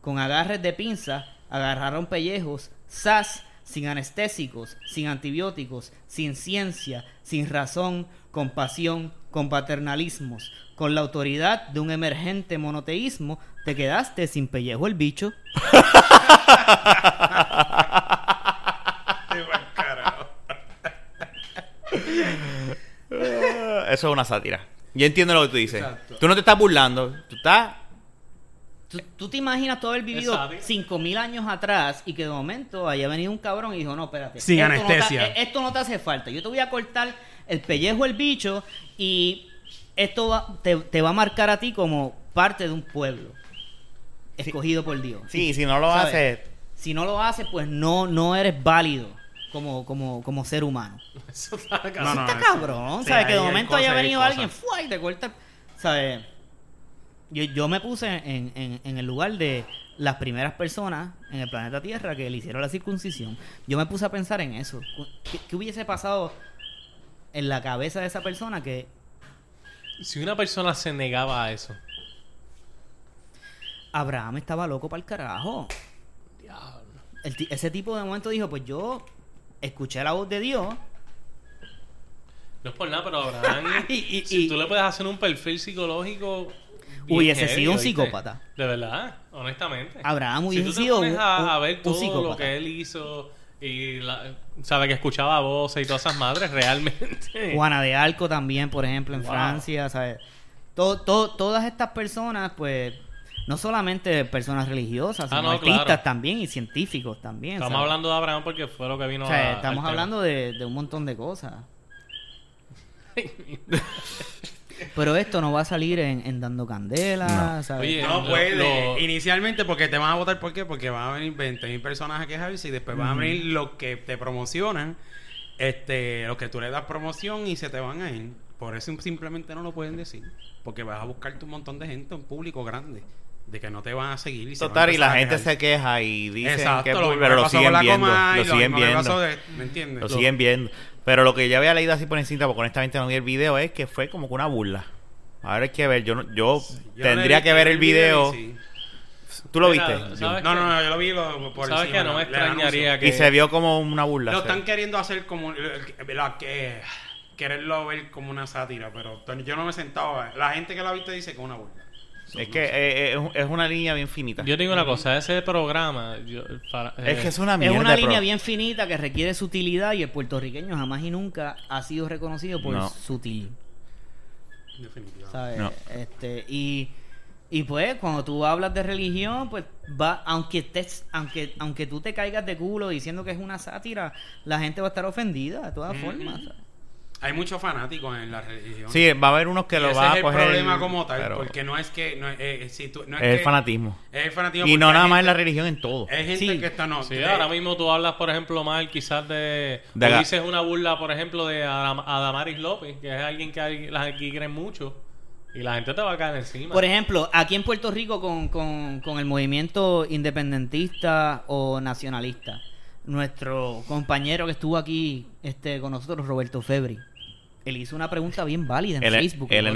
Con agarres de pinza agarraron pellejos, sas, sin anestésicos, sin antibióticos, sin ciencia, sin razón, con pasión, con paternalismos, con la autoridad de un emergente monoteísmo, te quedaste sin pellejo el bicho. Eso es una sátira. Yo entiendo lo que tú dices. Exacto. Tú no te estás burlando. Tú estás. ¿Tú, tú te imaginas tú haber vivido Exacto. 5000 años atrás y que de momento haya venido un cabrón y dijo, no, espérate. Sin esto no te- anestesia. eh, esto no te hace falta. Yo te voy a cortar el pellejo el bicho y esto va- te, te va a marcar a ti como parte de un pueblo escogido por Dios. Sí, si no lo ¿Sabes? haces. Si no lo haces, pues no, no eres válido como, como, como ser humano. Eso está No, cabrón. no, Está cabrón, sí, ¿sabes? Que de momento cosas, haya hay venido alguien ¡fua! y te corta. ¿Sabes? Yo, yo me puse en, en- en el lugar de las primeras personas en el planeta Tierra que le hicieron la circuncisión. Yo me puse a pensar en eso. ¿Qué, qué hubiese pasado en la cabeza de esa persona que Si una persona se negaba a eso. Abraham estaba loco para el carajo? Diablo. El ese tipo de momento dijo, pues yo escuché la voz de Dios. No es por nada, pero Abraham. Y- y- si y- tú le puedes hacer un perfil psicológico. Hubiese heavy, sido un ¿oíste? psicopada. De verdad, honestamente. Abraham si hubiese tú te sido pones a, un- a ver todo psicópata. lo que él hizo y la- sabe que escuchaba voces y todas esas madres realmente. Juana de Arco también, por ejemplo, en Wow. Francia, ¿sabes? Todo, todo- todas estas personas, pues, no solamente personas religiosas, Ah, sino no, artistas claro. también y científicos también. Estamos ¿sabes? hablando de Abraham porque fue lo que vino O sea, a- estamos tema. hablando de, de un montón de cosas. Pero esto no va a salir en, en Dando Candela, No. ¿sabes? Oye, No puede. lo- Inicialmente porque te van a votar, ¿por qué? Porque van a venir 20 mil personas a quejarse y después van a venir los que te promocionan, este, los que tú le das promoción y se te van a ir. Por eso simplemente no lo pueden decir. Porque vas a buscarte un montón de gente, un público grande, de que no te van a seguir. Y se Total, y la gente se queja y dicen Exacto, que lo pues, pero lo siguen viendo. Lo siguen viendo. pasó de- ¿Me entiendes? Lo siguen viendo. Pero lo que yo había leído así por encima, porque honestamente no vi el video, es que fue como que una burla. Ahora hay que ver, yo, no- yo, Yo tendría que ver el video. sí. ¿Tú lo Mira, viste? ¿sabes No, no, no, yo lo vi lo- por ¿Sabes encima, que no me extrañaría que... Y se vio como una burla. Lo se- están queriendo hacer como la que quererlo ver como una sátira, pero yo no me he sentado a ver. La gente que lo ha visto dice que es una burla. Es que eh, eh, es una línea bien finita. Yo digo una cosa, ese programa... yo- para- es eh, que es una Es mierda. una de línea bien finita que requiere sutilidad y el puertorriqueño jamás y nunca ha sido reconocido por No. sutil. Definitivamente. ¿sabes? No. Este, y, y pues cuando tú hablas de religión, pues va, aunque estés, aunque, aunque tú te caigas de culo diciendo que es una sátira, la gente va a estar ofendida de todas Mm. formas. ¿sabes? Hay muchos fanáticos en la religión. Sí, va a haber unos que Y lo ese van es a el coger. problema como tal, pero porque no es que no es, eh, si tú- no es, es el que- fanatismo. Es el fanatismo. Y no nada más en la religión, en todo. Hay gente Sí. que está no. Sí, de- ahora mismo tú hablas, por ejemplo, mal quizás de... De o la- dices una burla, por ejemplo, de Adam- Adamaris López, que es alguien que hay- las aquí creen mucho. Y la gente te va a caer encima. Por ejemplo, aquí en Puerto Rico con, con, con el movimiento independentista o nacionalista, nuestro compañero que estuvo aquí este, con nosotros, Roberto Febri, él hizo una pregunta bien válida en El, Facebook. el,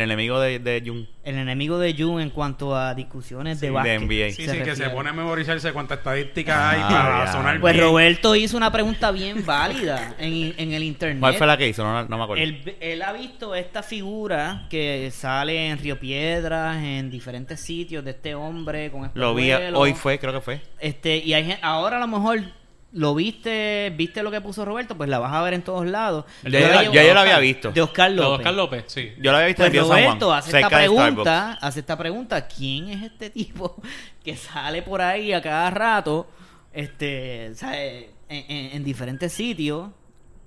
enemigo de, de Jun. El enemigo de Jun en cuanto a discusiones de básquet. de NBA. Sí, sí, que se pone a memorizarse cuántas estadísticas Ah, hay para ya. sonar Pues bien. Roberto hizo una pregunta bien válida en, en el internet. ¿Cuál fue la que hizo? No, no me acuerdo. Él, él ha visto esta figura que sale en Río Piedras, en diferentes sitios de este hombre con Lo vi hoy, fue, creo que fue. Este, y hay ahora a lo mejor lo viste, viste lo que puso Roberto, pues la vas a ver en todos lados. Ya Yo yo, la la- llevo- ya yo lo había visto. De Oscar Lo de López. Oscar López, sí. Yo lo había visto Pues en Río San Roberto Juan. hace esta pregunta, hace esta pregunta, ¿quién es este tipo que sale por ahí a cada rato, este, ¿sabe? En, en- en diferentes sitios?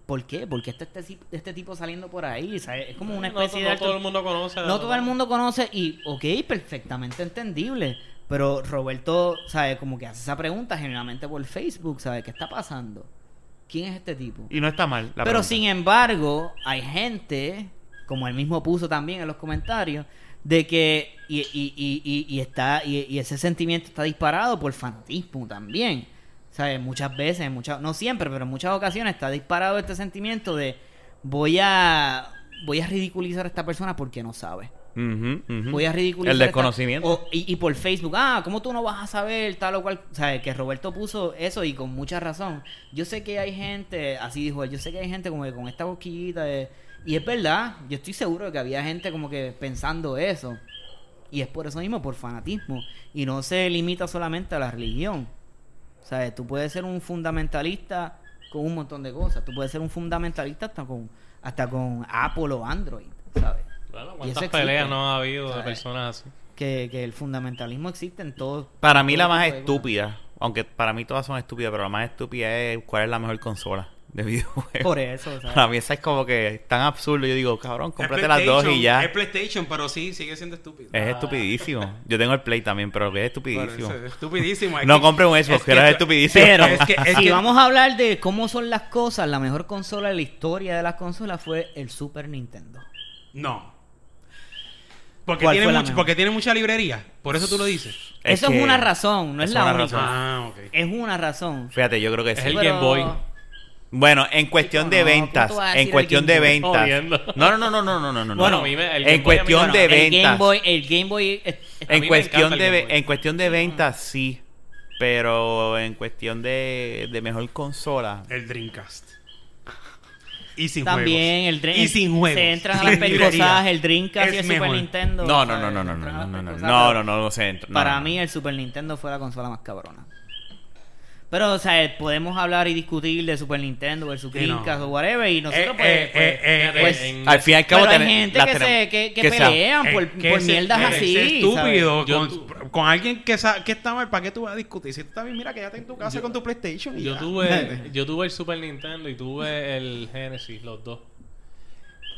¿Por qué? Porque está este, este tipo saliendo por ahí, ¿sabe? Es como una No- especie no, de... todo el mundo conoce. No todo el mundo conoce y, ok, perfectamente entendible. Pero Roberto, ¿sabe? Como que hace esa pregunta generalmente por Facebook, ¿sabe? ¿Qué está pasando? ¿Quién es este tipo? Y no está mal. la Pero pregunta. sin embargo, hay gente, como él mismo puso también en los comentarios, de que y, y, y, y, y está y, y ese sentimiento está disparado por fanatismo también. ¿Sabes? Muchas veces, muchas, no siempre, pero en muchas ocasiones está disparado este sentimiento de voy a voy a ridiculizar a esta persona porque no sabe. Voy a ridiculizar. El esta- desconocimiento. o- y, y por Facebook, ah, ¿cómo tú no vas a saber tal o cual? O sea, que Roberto puso eso y con mucha razón. Yo sé que hay gente, así dijo él, yo sé que hay gente como que con esta boquillita de... Y es verdad, yo estoy seguro de que había gente como que pensando eso. Y es por eso mismo, por fanatismo. Y no se limita solamente a la religión. O sea, tú puedes ser un fundamentalista con un montón de cosas. Tú puedes ser un fundamentalista hasta con, hasta con Apple o Android, ¿sabes? Bueno, ¿Cuántas peleas no ha habido de personas así? que, que el fundamentalismo existe en todo. Para mí todo la más estúpida, aunque para mí todas son estúpidas, pero la más estúpida es cuál es la mejor consola de videojuegos. Por eso, ¿sabes? Para mí esa es como que tan absurdo. Yo digo, cabrón, Es cómprate las dos y ya. Es PlayStation, pero sí, sigue siendo estúpido. Es estupidísimo. Yo tengo el Play también, pero es estupidísimo. eso, es estupidísimo. Es No que- compre un Xbox, es que que- estupidísimo. Pero Es que- es si que- vamos a hablar de cómo son las cosas, la mejor consola de la historia de las consolas fue el Super Nintendo. No. Porque ¿Cuál tiene, fue la mucho- mejor? porque tiene mucha librería. Por eso tú lo dices. Es Eso que- es una razón, no es es la una única. razón. Ah, ok. Es una razón. Fíjate, yo creo que Es sí. el Pero- Game Boy. Bueno, en cuestión Chico, de no, ventas, ¿cómo tú vas a en cuestión de Boy? ventas. Jodiendo. No, no, no, no, no, no, no, no. Bueno, no. a mí me- el Game en Boy a mí cuestión me- de el Game ventas. Boy, el Game Boy es- es- A En me cuestión encanta de el ve- Game Boy. en cuestión de ventas sí, pero en cuestión de, de mejor consola. El Dreamcast. Y sin también juegos. el Dream- Y sin juegos. Se entran a las pescosadas, el y Es el Super. Nintendo. No, no, no, no, no, no, no, no, no, no, no, no, no no, Para no. mí el Super Nintendo fue la consola más cabrona. Pero, o sea, podemos hablar y discutir de Super Nintendo versus Sí, no. Dreamcast o whatever y nosotros Eh, pues, eh, pues, eh, eh, pues, Al fin y al cabo pero hay gente que, tenemos- se, que, que que pelean por, que por mierdas así. ese estúpido con, tu- con alguien que, sa- que está mal, ¿para qué tú vas a discutir? Si tú bien, mira, quédate en tu casa Yo- con tu PlayStation. y Yo ya. tuve, yo tuve el Super Nintendo y tuve el Genesis, los dos.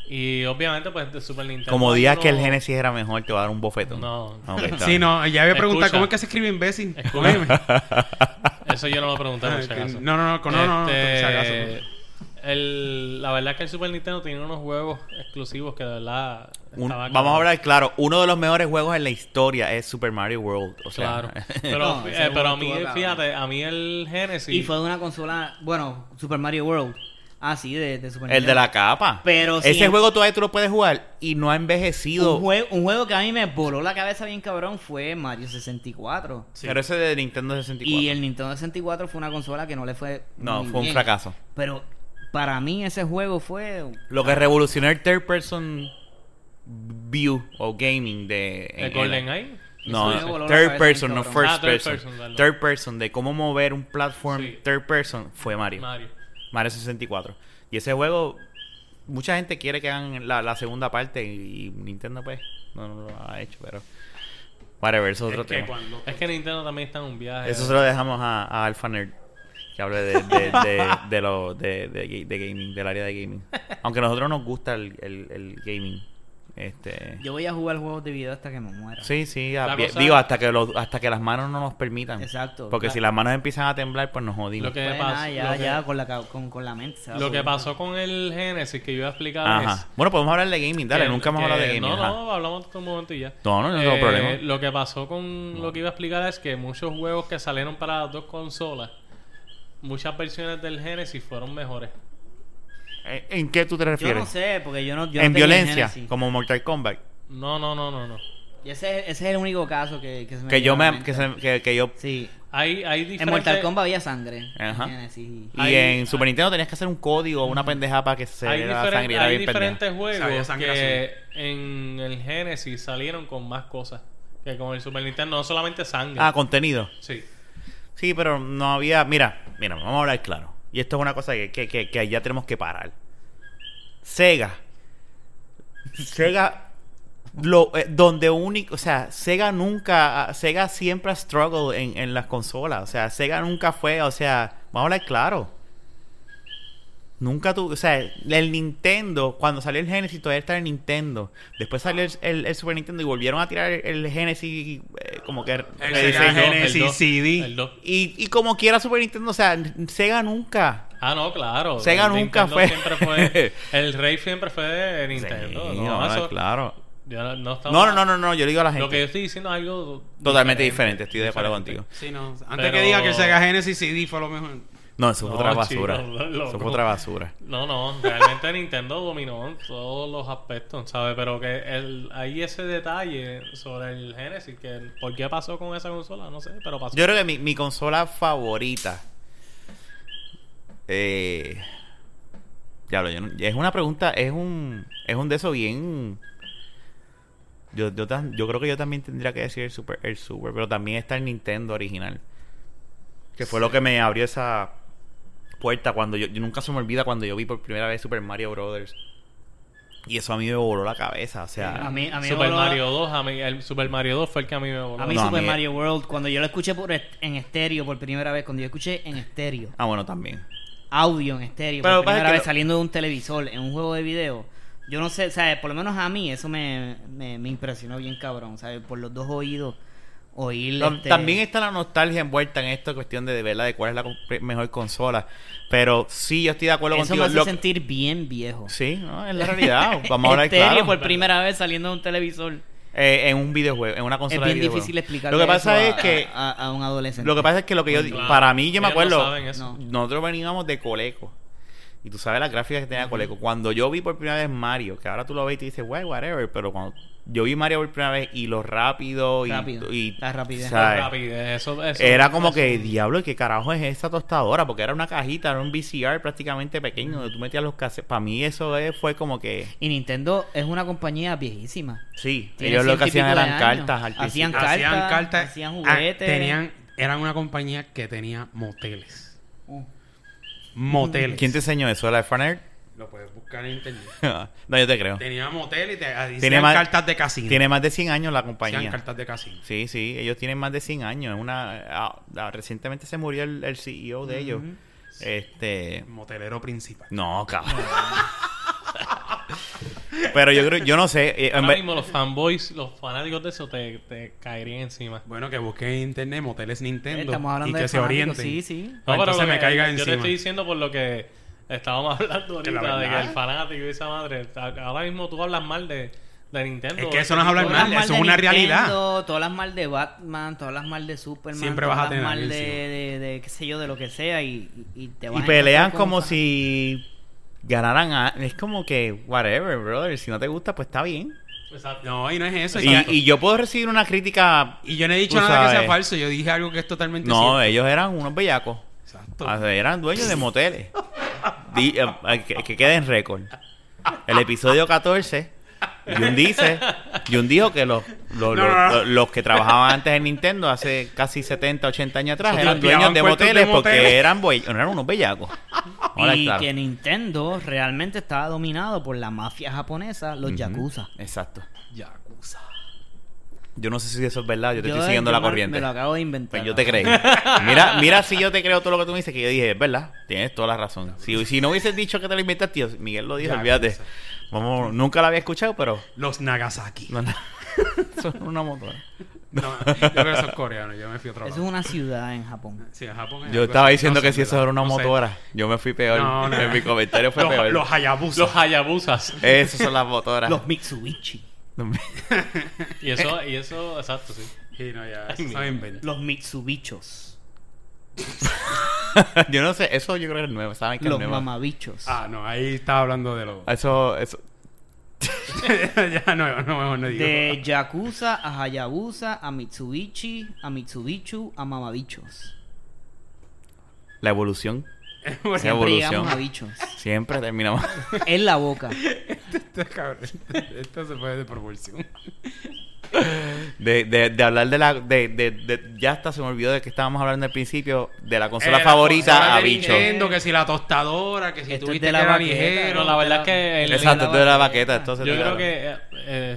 Y obviamente, pues, de Super Nintendo. Como digas que el Genesis era mejor, te va a dar un bofetón. No. Ok, está Sí, no, ya había preguntado cómo es que se escribe imbécil. Eso yo no lo pregunté, por si acaso. No, no, no, con- no, no, no, Este, por si acaso. el- la verdad es que el Super Nintendo tiene unos juegos exclusivos que de verdad. Un- vamos a hablar claro, uno de los mejores juegos en la historia es Super Mario World. O sea, Claro. Pero, No, eh, pero a mí, fíjate, a mí el Genesis. Y fue de una consola, bueno, Super Mario World. Ah, sí, de, de Super el de la capa. Pero Ese juego todavía tú lo puedes jugar y no ha envejecido. Un juego, un juego que a mí me voló la cabeza bien cabrón fue Mario 64. Pero ese de Nintendo 64. Y el Nintendo 64 fue una consola que no le fue. No, muy fue un bien. fracaso. Pero para mí ese juego fue. Lo que revolucionó el third person view o gaming de... el en- Golden en- Eye. No, Eso me voló la third cabeza person, no cabrón. first Ah, third person. person, perdón. Third person, de cómo mover un platform Sí. third person fue Mario. Mario. Mario 64. Y ese juego, mucha gente quiere que hagan la, la segunda parte y, Nintendo pues no, no lo ha hecho, pero... Whatever, eso es otro que tema. cuando- Es que Nintendo también está en un viaje. Eso se lo dejamos a, a Alpha Nerd. Que hable de, de, de, de lo, de, de, ga- de gaming, del área de gaming. Aunque a nosotros nos gusta el, el, el gaming. Este... Yo voy a jugar juegos de video hasta que me muera. Sí, sí, a- cosa- digo, hasta que, los, hasta que las manos no nos permitan. Exacto. Porque La- si las manos empiezan a temblar, pues nos jodimos. Lo que Pues pasó- nada, ya, lo que- ya, con la, con, con la mente. Lo que pasó con el Genesis que yo iba a explicar Ajá. es. Bueno, podemos hablar de gaming, dale, que- nunca hemos hablado de gaming. No, ajá. no, hablamos de un momento y ya. No, no, no tengo Eh, problema. Lo que pasó con lo que iba a explicar es que muchos juegos que salieron para las dos consolas, muchas versiones del Genesis fueron mejores. ¿En- ¿En qué tú te Yo refieres? no sé, porque yo no. Yo no en el violencia, Genesis. como Mortal Kombat. No, no, no, no, no. Y ese, ese es el único caso que, que se me Que yo me, que, se- que, que yo Sí. Hay, hay En diferentes... Mortal Kombat había sangre. Ajá. En Genesis. y Hay- en Super Nintendo tenías que hacer un código o una pendejada para que se hay, la sangre era hay bien pendeja. diferentes juegos que en el Genesis salieron con más cosas que con el Super Nintendo, no solamente sangre. Ah, contenido. sí. Sí, pero no había. Mira, mira, vamos a hablar claro. Y esto es una cosa que, que, que, que ya tenemos que parar. Sega. Sega. Lo, eh, donde único. O sea, Sega nunca. Sega siempre ha struggled en, en las consolas. O sea, Sega nunca fue. O sea, vamos a hablar claro. Nunca tuvo. O sea, el Nintendo. Cuando salió el Genesis, todavía estaba el Nintendo. Después salió el, el- el Super Nintendo y volvieron a tirar el, Genesis. eh, como que. El Genesis CD. el. Y, y como quiera Super Nintendo, o sea, Sega nunca. Ah, no, claro. Sega El nunca fue- Siempre fue el rey siempre fue de Nintendo. Sí, no, no, eso- claro. no, no estaba- No, no, no, no, no, yo le digo a la Lo que yo gente. estoy diciendo es algo Totalmente diferente, estoy de acuerdo diferente. contigo. Sí, no. Antes Pero- que diga que el Sega Genesis CD fue lo mejor. No, eso fue No, otra basura. eso fue otra basura. No, no, realmente Nintendo dominó en todos los aspectos, ¿sabes? Pero que el, hay ese detalle sobre el Genesis, que por qué pasó con esa consola, no sé, pero pasó. Yo creo que mi, mi consola favorita. Eh, diablo, yo no- es una pregunta, es un, es un de esos bien. Yo, yo, tan- yo creo que yo también tendría que decir el Super, el Super, pero también está el Nintendo original. Que fue lo que me abrió esa puerta cuando yo, yo nunca se me olvida cuando yo vi por primera vez Super Mario Brothers. Y eso a mí me voló la cabeza, o sea, A mí, a mí Super voló- Mario 2, a mí, el Super Mario 2 fue el que a mí me voló. A mí No, a Super mí- Mario World, cuando yo lo escuché por est- en estéreo por primera vez, cuando yo escuché en estéreo, ah bueno también. audio en estéreo Pero por primera vez lo- saliendo de un televisor en un juego de video, yo no sé, ¿sabes? Por lo menos a mí eso me, me, me impresionó bien cabrón, ¿sabes? Por los dos oídos, oír este- También está la nostalgia envuelta en esta cuestión de, de verdad de cuál es la mejor consola. Pero sí, yo estoy de acuerdo Eso contigo. me hace Lo- sentir bien viejo. Sí, no, es la realidad. Vamos a hablar estéreo claro. por primera vez saliendo de un televisor. Eh, en un videojuego, en una Es consola bien de videojuego. difícil explicar Lo que pasa es que a, a un adolescente. lo que pasa es que lo que yo Claro. para mí yo me no acuerdo eso. No. nosotros veníamos de Coleco. Y tú sabes las gráficas que tenía Coleco. Cuando yo vi por primera vez Mario, que ahora tú lo ves y te dices, "Wey, whatever", pero cuando yo vi Mario por primera vez y lo rápido y, Rápido. y La rapidez. ¿sabes? Rapidez, eso, eso- Era como eso- que, diablo, ¿y qué carajo es esa tostadora? Porque era una cajita, era un VCR prácticamente pequeño donde tú metías los cassettes. Para mí eso es- fue como que, Y Nintendo es una compañía viejísima. sí, Tiene ellos lo que hacían eran años. cartas Hacían cartas. hacían cartas. hacían ah, juguetes. tenían, eran una compañía que tenía moteles. Moteles. ¿Quién te enseñó eso? ¿La de Farner? Lo puedes buscar en internet. no, yo te creo. Tenía motel y te hacían Tiene más- cartas de casino. Tiene más de 100 años la Hacían compañía. cartas de casino. Sí, sí, ellos tienen más de 100 años. Es Una, ah, ah, recientemente se murió el, el CEO de ellos. Este... Motelero principal. No, cabrón. Pero yo creo, yo no sé. eh, Ahora mismo los fanboys, los fanáticos de eso te, te caerían encima. Bueno, que busquen en internet moteles Nintendo Estamos hablando y que de se fanáticos, orienten. Sí, sí. No, Pues pero entonces lo me que- caiga Yo te encima. estoy diciendo por lo que estábamos hablando Que la ahorita de que verdad- el fanático y esa madre. Ahora mismo tú hablas mal de, de Nintendo. Es que eso no es hablar mal, Todas las eso de es una realidad. Nintendo, Todas las mal de Batman, todas las mal de Superman. Siempre todas vas a las tener mal alguien de, de, de, qué sé yo, de lo que sea y, y te vas y a pelean encontrar con como fan- si ganaran. a- es como que, whatever, brother. Si no te gusta, pues está bien. Exacto. No, y no es eso. Y, y yo puedo recibir una crítica. y yo no he dicho nada que sea falso. Yo dije algo que es totalmente No, cierto. ellos eran unos bellacos. Exacto. Ah, Eran dueños de moteles. Di- eh, eh, que, que quede en récord. El episodio 14. Jun dice, Jun dijo que los, los, No, los- no, no. los- los que trabajaban antes en Nintendo hace casi 70, 80 años atrás eran dueños de moteles porque moteles. eran, eran unos bellacos. Ahora, Y claro. que Nintendo realmente estaba dominado por la mafia japonesa, los Ujú. Yakuza. Exacto. Yakuza. Yo no sé si eso es verdad, yo te Yo- estoy siguiendo la corriente. Me lo acabo de inventar. Pues yo te creí. Mira, mira si yo te creo todo lo que tú me dices, que yo dije, es verdad, tienes toda la razón. Si, si no hubieses dicho que te lo inventaste, tío, Miguel lo dijo, olvídate. Vamos, nunca la había escuchado, pero Los Nagasaki. no, no. son una motora. No, yo creo que son coreanos. Yo me fui a otro Eso es lado. una ciudad en Japón. Sí, en Japón es Yo estaba diciendo No que si eso era una No sé. motora, yo me fui peor. No, no. En mi comentario fue Los, peor. los Hayabusa. Los Hayabusas. Esas son las motoras. Los Mitsubishi. Y eso, y eso, exacto, sí. Sí, no, ya. Ay, Eso mi- son inventos. Los Mitsubichos. yo no sé, eso yo creo que es nuevo, ¿saben que es Los nuevo? mamabichos. Ah, no, ahí estaba hablando de los. Eso, eso. ya no, no, no digo. De Yakuza a Hayabusa a Mitsubishi a Mitsubichu a mamabichos. La evolución. Bueno, Siempre evolución. llegamos a bichos. Siempre terminamos. En la boca. esto, cabrón, esto se fue de proporción. De, de, de hablar de la. De, de, de- ya hasta se me olvidó de que estábamos hablando al principio. De la consola Eh, la favorita consola a bicho. Nintendo, que si la tostadora, que si Esto es tuviste de la baqueta, ligero. Pero la verdad es que el- Exacto, la de la baqueta. Entonces, Yo creo que. eh, eh,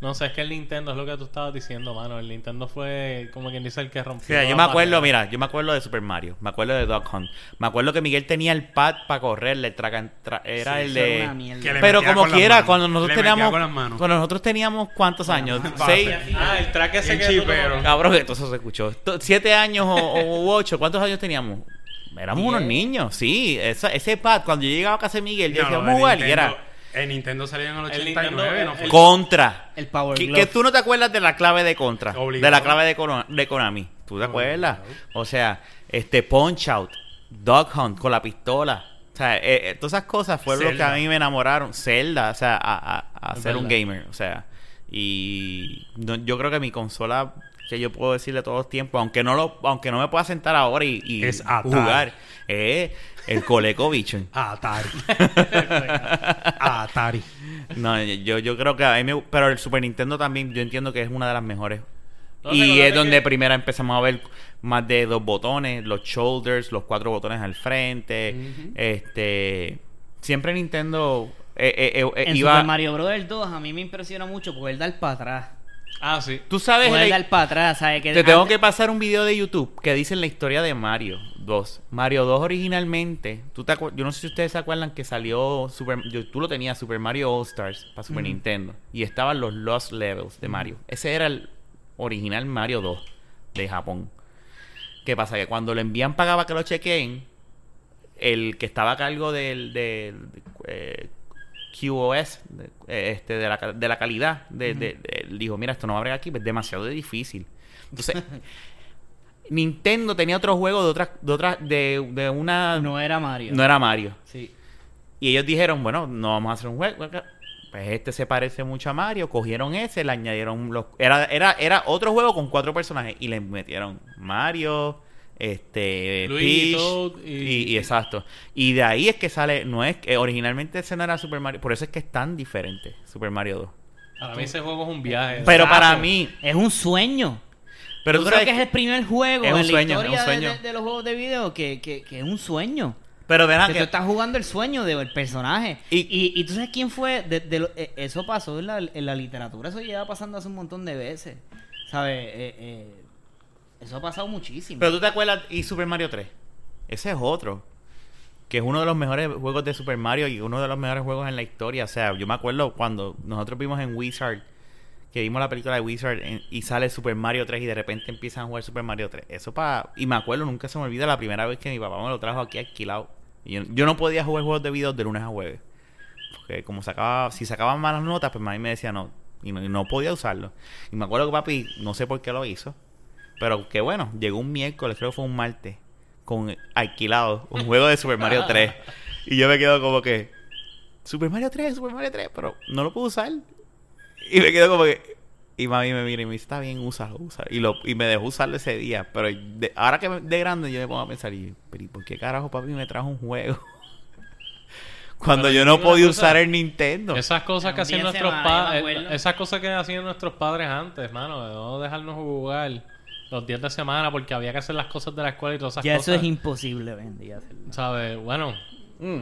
no sé, es que el Nintendo es lo que tú estabas diciendo, mano. El Nintendo fue como quien dice el que rompió. Mira, yo me acuerdo, mira, yo me acuerdo de Super Mario, me acuerdo de Duck Hunt, me acuerdo que Miguel tenía el pad para correr, le tragan, tra- era Sí, el de... una mierda. Que le Pero como quiera, manos. cuando nosotros Le metía teníamos, con las manos. cuando nosotros teníamos cuántos años, seis, Ah, el track ese que chipero. cabrón, que todo eso se escuchó, siete años o, o ocho, ¿cuántos años teníamos? Éramos Diez. unos niños, sí, esa- ese pad, cuando yo llegaba a casa de Miguel, yo No, decía, vamos a jugar, y era El Nintendo salió en el El 89, Nintendo- ¿no? fue? el- contra. El Power Que, que tú no te acuerdas de la clave de contra. Obligado. De la clave de, Kono- de Konami. ¿Tú te acuerdas? O sea, este Punch Out. Dog Hunt con la pistola. O sea, eh, eh, todas esas cosas fueron lo que a mí me enamoraron. Zelda, o sea, a, a- a Es ser un gamer. O sea, y no- yo creo que mi consola que yo puedo decirle todos los tiempos, aunque no lo, aunque no me pueda sentar ahora y, y Es jugar, es el ColecoVision. Atari. Atari. No, yo, yo creo que a mí me, pero el Super Nintendo también yo entiendo que es una de las mejores. Y es donde que- primero empezamos a ver más de dos botones, los shoulders, los cuatro botones al frente. Este, siempre Nintendo eh, eh, eh, eh, En iba. Super Mario Bros. 2 a mí me impresiona mucho poder dar para atrás. Ah, sí. Tú sabes, Poder la- dar para atrás, ¿sabes? Que te tengo que pasar un video de YouTube que dice la historia de Mario 2. Mario 2 originalmente, tú te acuer- yo no sé si ustedes se acuerdan que salió Super, yo- tú lo tenías Super Mario All Stars para Super Nintendo y estaban los Lost Levels de Mario. Ese era el original Mario 2 de Japón. ¿Qué pasa? Que cuando lo envían pagaba que lo chequeen, el que estaba a cargo del, del eh, QoS, de, este, de, la, de la calidad, de, de- dijo, mira, esto no va a bregar aquí, es demasiado difícil. Entonces, Nintendo tenía otro juego de otra, de otra, de, de una... No era Mario. no era Mario. Sí. Y ellos dijeron, bueno, no vamos a hacer un juego. Pues este se parece mucho a Mario. Cogieron ese, le añadieron los... Era, era, era otro juego con cuatro personajes. Y le metieron Mario, este... Peach, Toad y... y- y exacto. Y de ahí es que sale... No es... que originalmente ese no era Super Mario. Por eso es que es tan diferente Super Mario 2. Para mí ese juego es un viaje. Pero Exacto. para mí... Es un sueño. Pero Yo tú creo sabes que es el primer juego es un en la sueño, es un de- sueño. De, de los juegos de video que, que, que es un sueño. Pero verán que que... tú estás jugando el sueño del personaje. Y- Y, y, tú sabes quién fue. De, de lo- eh, eso pasó en la, en la literatura. Eso lleva pasando hace un montón de veces. ¿Sabes? Eh, eh, eso ha pasado muchísimo. Pero tú te acuerdas, y Super Mario 3. Ese es otro. Que es uno de los mejores juegos de Super Mario y uno de los mejores juegos en la historia. O sea, yo me acuerdo cuando nosotros vimos en Wizard, que vimos la película de Wizard y sale Super Mario 3 y de repente empiezan a jugar Super Mario 3. Eso para... Y me acuerdo, nunca se me olvida la primera vez que mi papá me lo trajo aquí alquilado. Y yo, yo no podía jugar juegos de video de lunes a jueves. Porque como sacaba, si sacaban malas notas, pues mami me decía no. Y no, y no podía usarlo. Y me acuerdo que papi, no sé por qué lo hizo. Pero que bueno, llegó un miércoles, creo que fue un martes, con alquilado, un juego de Super Mario 3. Y yo me quedo como que, Super Mario 3, Super Mario 3, pero no lo puedo usar. Y me quedo como que, y mami me mira y me dice, está bien, úsalo, úsalo. Y, lo, y me dejó usarlo ese día. Pero de- ahora que me- de grande yo me pongo a pensar, y, pero ¿y por qué carajo papi me trajo un juego? Cuando Pero yo no podía cosa, usar el Nintendo. Esas cosas que hacían nuestros padres, acuerdo. esas cosas que hacían nuestros padres antes, hermano, de no dejarnos jugar los días de semana porque había que hacer las cosas de la escuela y todas esas ya cosas. eso es imposible hoy en día. hacerlo. ¿Sabes? Bueno, Mm.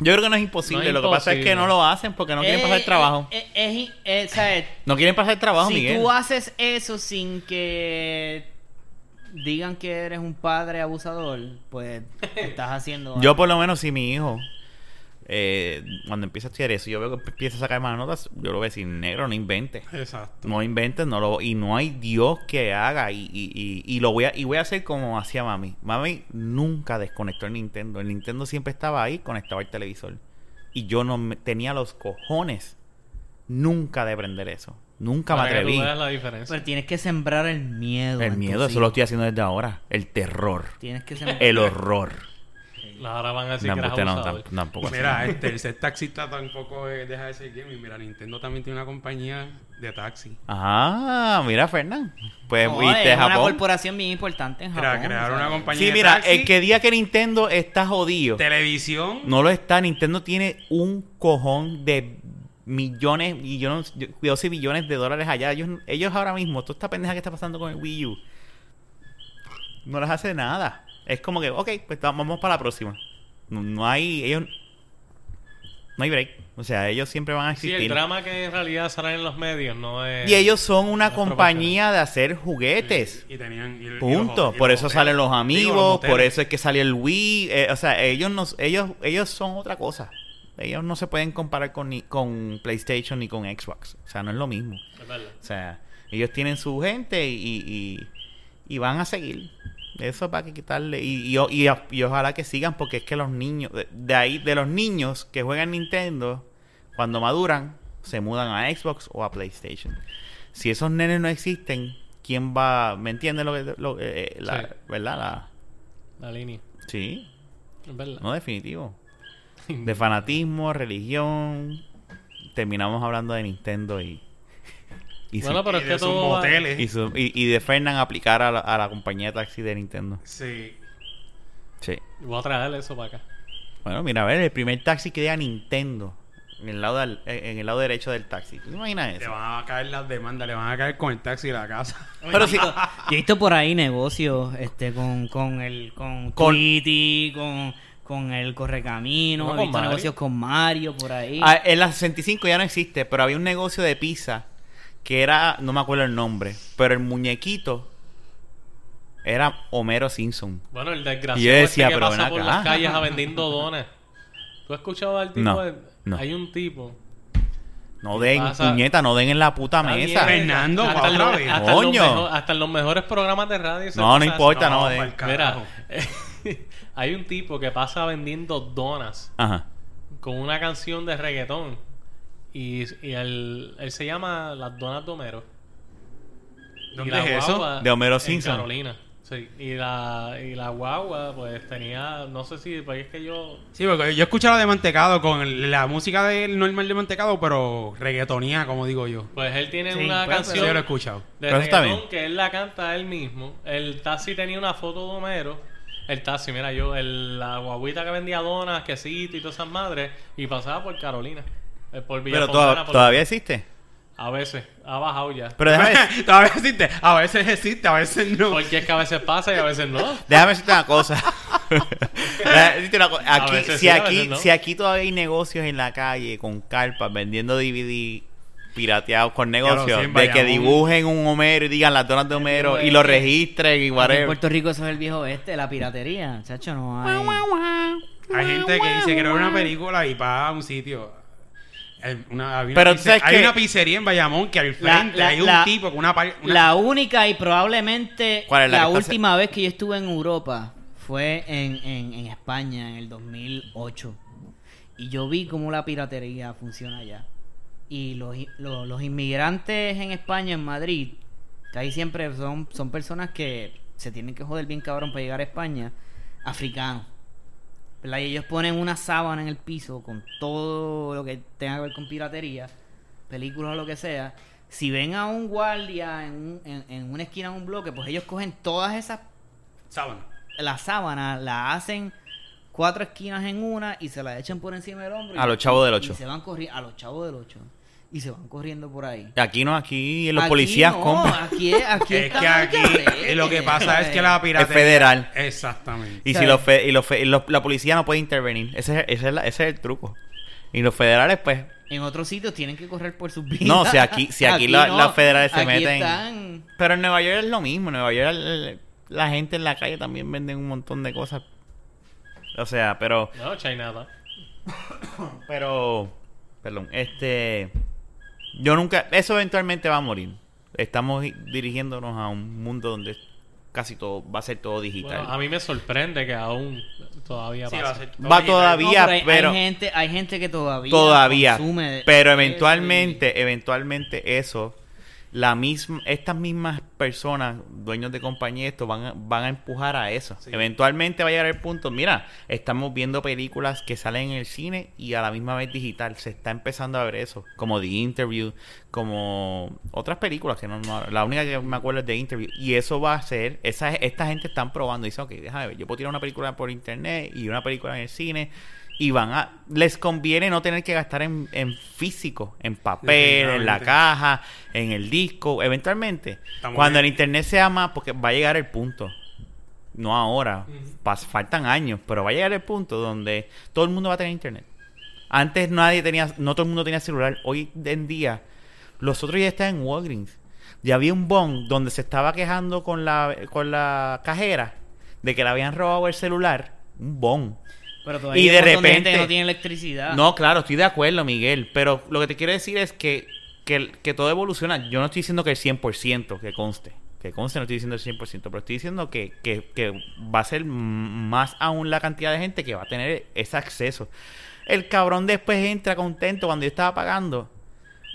Yo creo que no es imposible. No es lo que pasa es que no lo hacen porque no quieren Eh, pasar trabajo. eh, eh, eh, o sea, No quieren pasar trabajo, si Miguel. tú haces eso sin que digan que eres un padre abusador, pues estás haciendo. Yo por lo menos si mi hijo, eh, cuando empieza a estudiar eso, yo veo que empieza a sacar más notas, yo lo voy a decir, negro, no inventes. Exacto. No inventes, no lo, y no hay Dios que haga. Y, y, y, y lo voy a, y voy a hacer como hacía mami. Mami nunca desconectó el Nintendo. El Nintendo siempre estaba ahí conectado al televisor. Y yo no me- tenía los cojones nunca de prender eso. Nunca me para que tú atreví. veas la diferencia. Pero tienes que sembrar el miedo. El miedo, eso lo estoy haciendo desde ahora. El terror. Tienes que sembrar. El horror. Ahora van a decir No, que eres no, tam- tampoco así. Mira, este, el ser taxista tampoco eh, deja de ser gaming. Mira, Nintendo también tiene una compañía de taxi. Ah, mira, Fernán. Pues No, es una corporación bien importante en Japón. Crea- sea, una compañía Sí, de mira, taxi, el que diga que Nintendo está jodido, televisión. no lo está. Nintendo tiene un cojón de millones y yo no yo, cuidado si billones de dólares allá. Ellos, ellos ahora mismo, toda esta pendeja que está pasando con el Wii U, no les hace nada. Es como que, ok, pues vamos para la próxima. No, no hay, ellos, no hay break. O sea, ellos siempre van a Sí, existir. el drama que en realidad sale en los medios no es... y ellos son una compañía de hacer juguetes. Y tenían. y- y los- Punto. y por eso hoteles. salen los Digo, amigos, por eso es que salió el Wii. eh, o sea, ellos no, ellos, ellos son otra cosa. Ellos no se pueden comparar con, ni, con PlayStation ni con Xbox. O sea, no es lo mismo. Es verdad. O sea, ellos tienen su gente y, y, y van a seguir. Eso para que quitarle. Y, y, y- y ojalá que sigan, porque es que los niños, de, de ahí, de los niños que juegan Nintendo, cuando maduran, se mudan a Xbox o a PlayStation. Si esos nenes no existen, ¿quién va? ¿Me entiendes lo que.? Lo, eh, la, Sí. ¿Verdad? La, La línea. Sí, Es verdad. no definitivo. De fanatismo, religión. Terminamos hablando de Nintendo y. Y, Bueno, pero Y es de que sus moteles. y, su- y- y de Fernan aplicar a la, a la compañía de taxi de Nintendo. Sí. Sí. Voy a traerle eso para acá. Bueno, mira, a ver, el primer taxi que diga Nintendo en el lado, del- en el lado derecho del taxi. ¿Tú te imaginas Le eso? van a caer las demandas, le van a caer con el taxi de la casa. Pero sí, Yo he visto por ahí negocios este, con, con el con, Con- Tweety, con, con el Correcamino, No, he visto Mario. negocios con Mario por ahí. Ah, en la 65 ya no existe, pero había un negocio de pizza que era, no me acuerdo el nombre, pero el muñequito era Homero Simpson. Bueno, el desgraciado Y yo decía, este que pero pasa ven por acá. las calles a vendiendo donas. ¿Tú has escuchado al tipo? No, de- no. Hay un tipo. No den, pasa? puñeta, no den en la puta mesa. Fernando, hasta los- vez. Hasta, en los Coño. mejo- hasta en los mejores programas de radio. se No, no importa, no, No, de- pa'l carajo. Mira, hay un tipo que pasa vendiendo donas Ajá. con una canción de reggaetón. Y, y él, él se llama Las Donas de Homero. ¿Dónde Y la es eso? guagua De Homero en Simpson. Carolina. Sí. Y la, y la guagua, pues tenía. No sé si. Pues es que yo. Sí, porque yo he escuchado de mantecado con el- la música del normal de mantecado, pero reggaetonía, como digo yo. Pues él tiene Sí, una pues, Sí, canción. yo lo he escuchado. de Pero está bien. que él la canta él mismo. El taxi tenía una foto de Homero. El taxi, mira, yo, el, la guaguita que vendía donas, quesito y todas esas madres, y pasaba por Carolina. Por Pero Villafontana, toda- por- todavía existe. A veces, ha bajado ya. Pero déjame, Todavía existe. A veces existe, a veces no. Porque es que a veces pasa y a veces no. déjame decirte una cosa. Déjame decirte una cosa. Aquí, veces si, sí, aquí, no. si aquí todavía hay negocios en la calle con carpas vendiendo DVD pirateados con negocios de que dibujen un Homero y digan las donas de Homero y lo registren y en whatever. Puerto Rico eso es el viejo este, la piratería. Chacho, no hay. Hay gente que dice que era una película y va a un sitio. Eh, Una, había una Pero hay que- una pizzería en Bayamón que al frente la- hay un la- tipo con una, una- La única y probablemente ¿Cuál es la última vez que yo estuve en Europa fue en, en, en España en el 2008. Y yo vi cómo la piratería funciona allá. Y los, los, los inmigrantes en España, en Madrid, que ahí siempre son, son personas que se tienen que joder bien cabrón para llegar a España, africanos. ¿Verdad? Y ellos ponen una sábana en el piso con todo lo que tenga que ver con piratería, películas o lo que sea. Si ven a un guardia en, un- en, en una esquina de un bloque, pues ellos cogen todas esas, sábana. la sábana, la hacen cuatro esquinas en una y se la echan por encima del hombro. y- A los chavos del y ocho. se van corriendo, a los chavos del 8. Y se van corriendo por ahí. Aquí no, aquí los Aquí policías no, compran. Aquí, aquí Es que aquí eh, lo que pasa es que la piratería... Es federal. Exactamente. Y si los fe- y los fe- y los- la policía no puede intervenir. Ese, es- ese es la- ese es el truco. Y los federales, pues. En otros sitios tienen que correr por sus vidas. No, si aquí- si aquí la- las federales se aquí meten- están- Pero en Nueva York es lo mismo. En Nueva York el- la gente en la calle también venden un montón de cosas. O sea, pero. No, Chinatown. Pero. Perdón, este. Yo nunca. Eso eventualmente va a morir. Estamos dirigiéndonos a un mundo donde casi todo va a ser todo digital. Bueno, a mí me sorprende que aún todavía Sí, va a ser todo Va digital. todavía, No, hay, pero- hay gente, hay gente que todavía todavía consume pero y- eventualmente eventualmente eso la misma estas mismas personas dueños de compañía esto van a, van a empujar a eso. Sí. eventualmente va a llegar el punto mira estamos viendo películas que salen en el cine y a la misma vez digital. Se está empezando a ver eso como The Interview como otras películas que no, no- la única que me acuerdo es The Interview. Y eso va a ser esa esta gente están probando y dicen ok déjame ver yo puedo tirar una película por internet y una película en el cine y van a les conviene no tener que gastar en, en físico en papel en la caja en el disco eventualmente. Estamos cuando el internet sea más porque va a llegar el punto no ahora pas- faltan años pero va a llegar el punto donde todo el mundo va a tener internet. Antes nadie tenía no todo el mundo tenía celular. Hoy en día los otros ya están en Walgreens. Ya había un bon donde se estaba quejando con la con la cajera de que le habían robado el celular un bon Pero todavía Y hay de un montón gente repente- que no tiene electricidad. no, claro, estoy de acuerdo, Miguel. Pero lo que te quiero decir es que, que, que todo evoluciona. Yo no estoy diciendo que el 100%, que conste. Que conste, no estoy diciendo el 100%, pero estoy diciendo que, que, que va a ser más aún la cantidad de gente que va a tener ese acceso. El cabrón después entra contento cuando yo estaba pagando.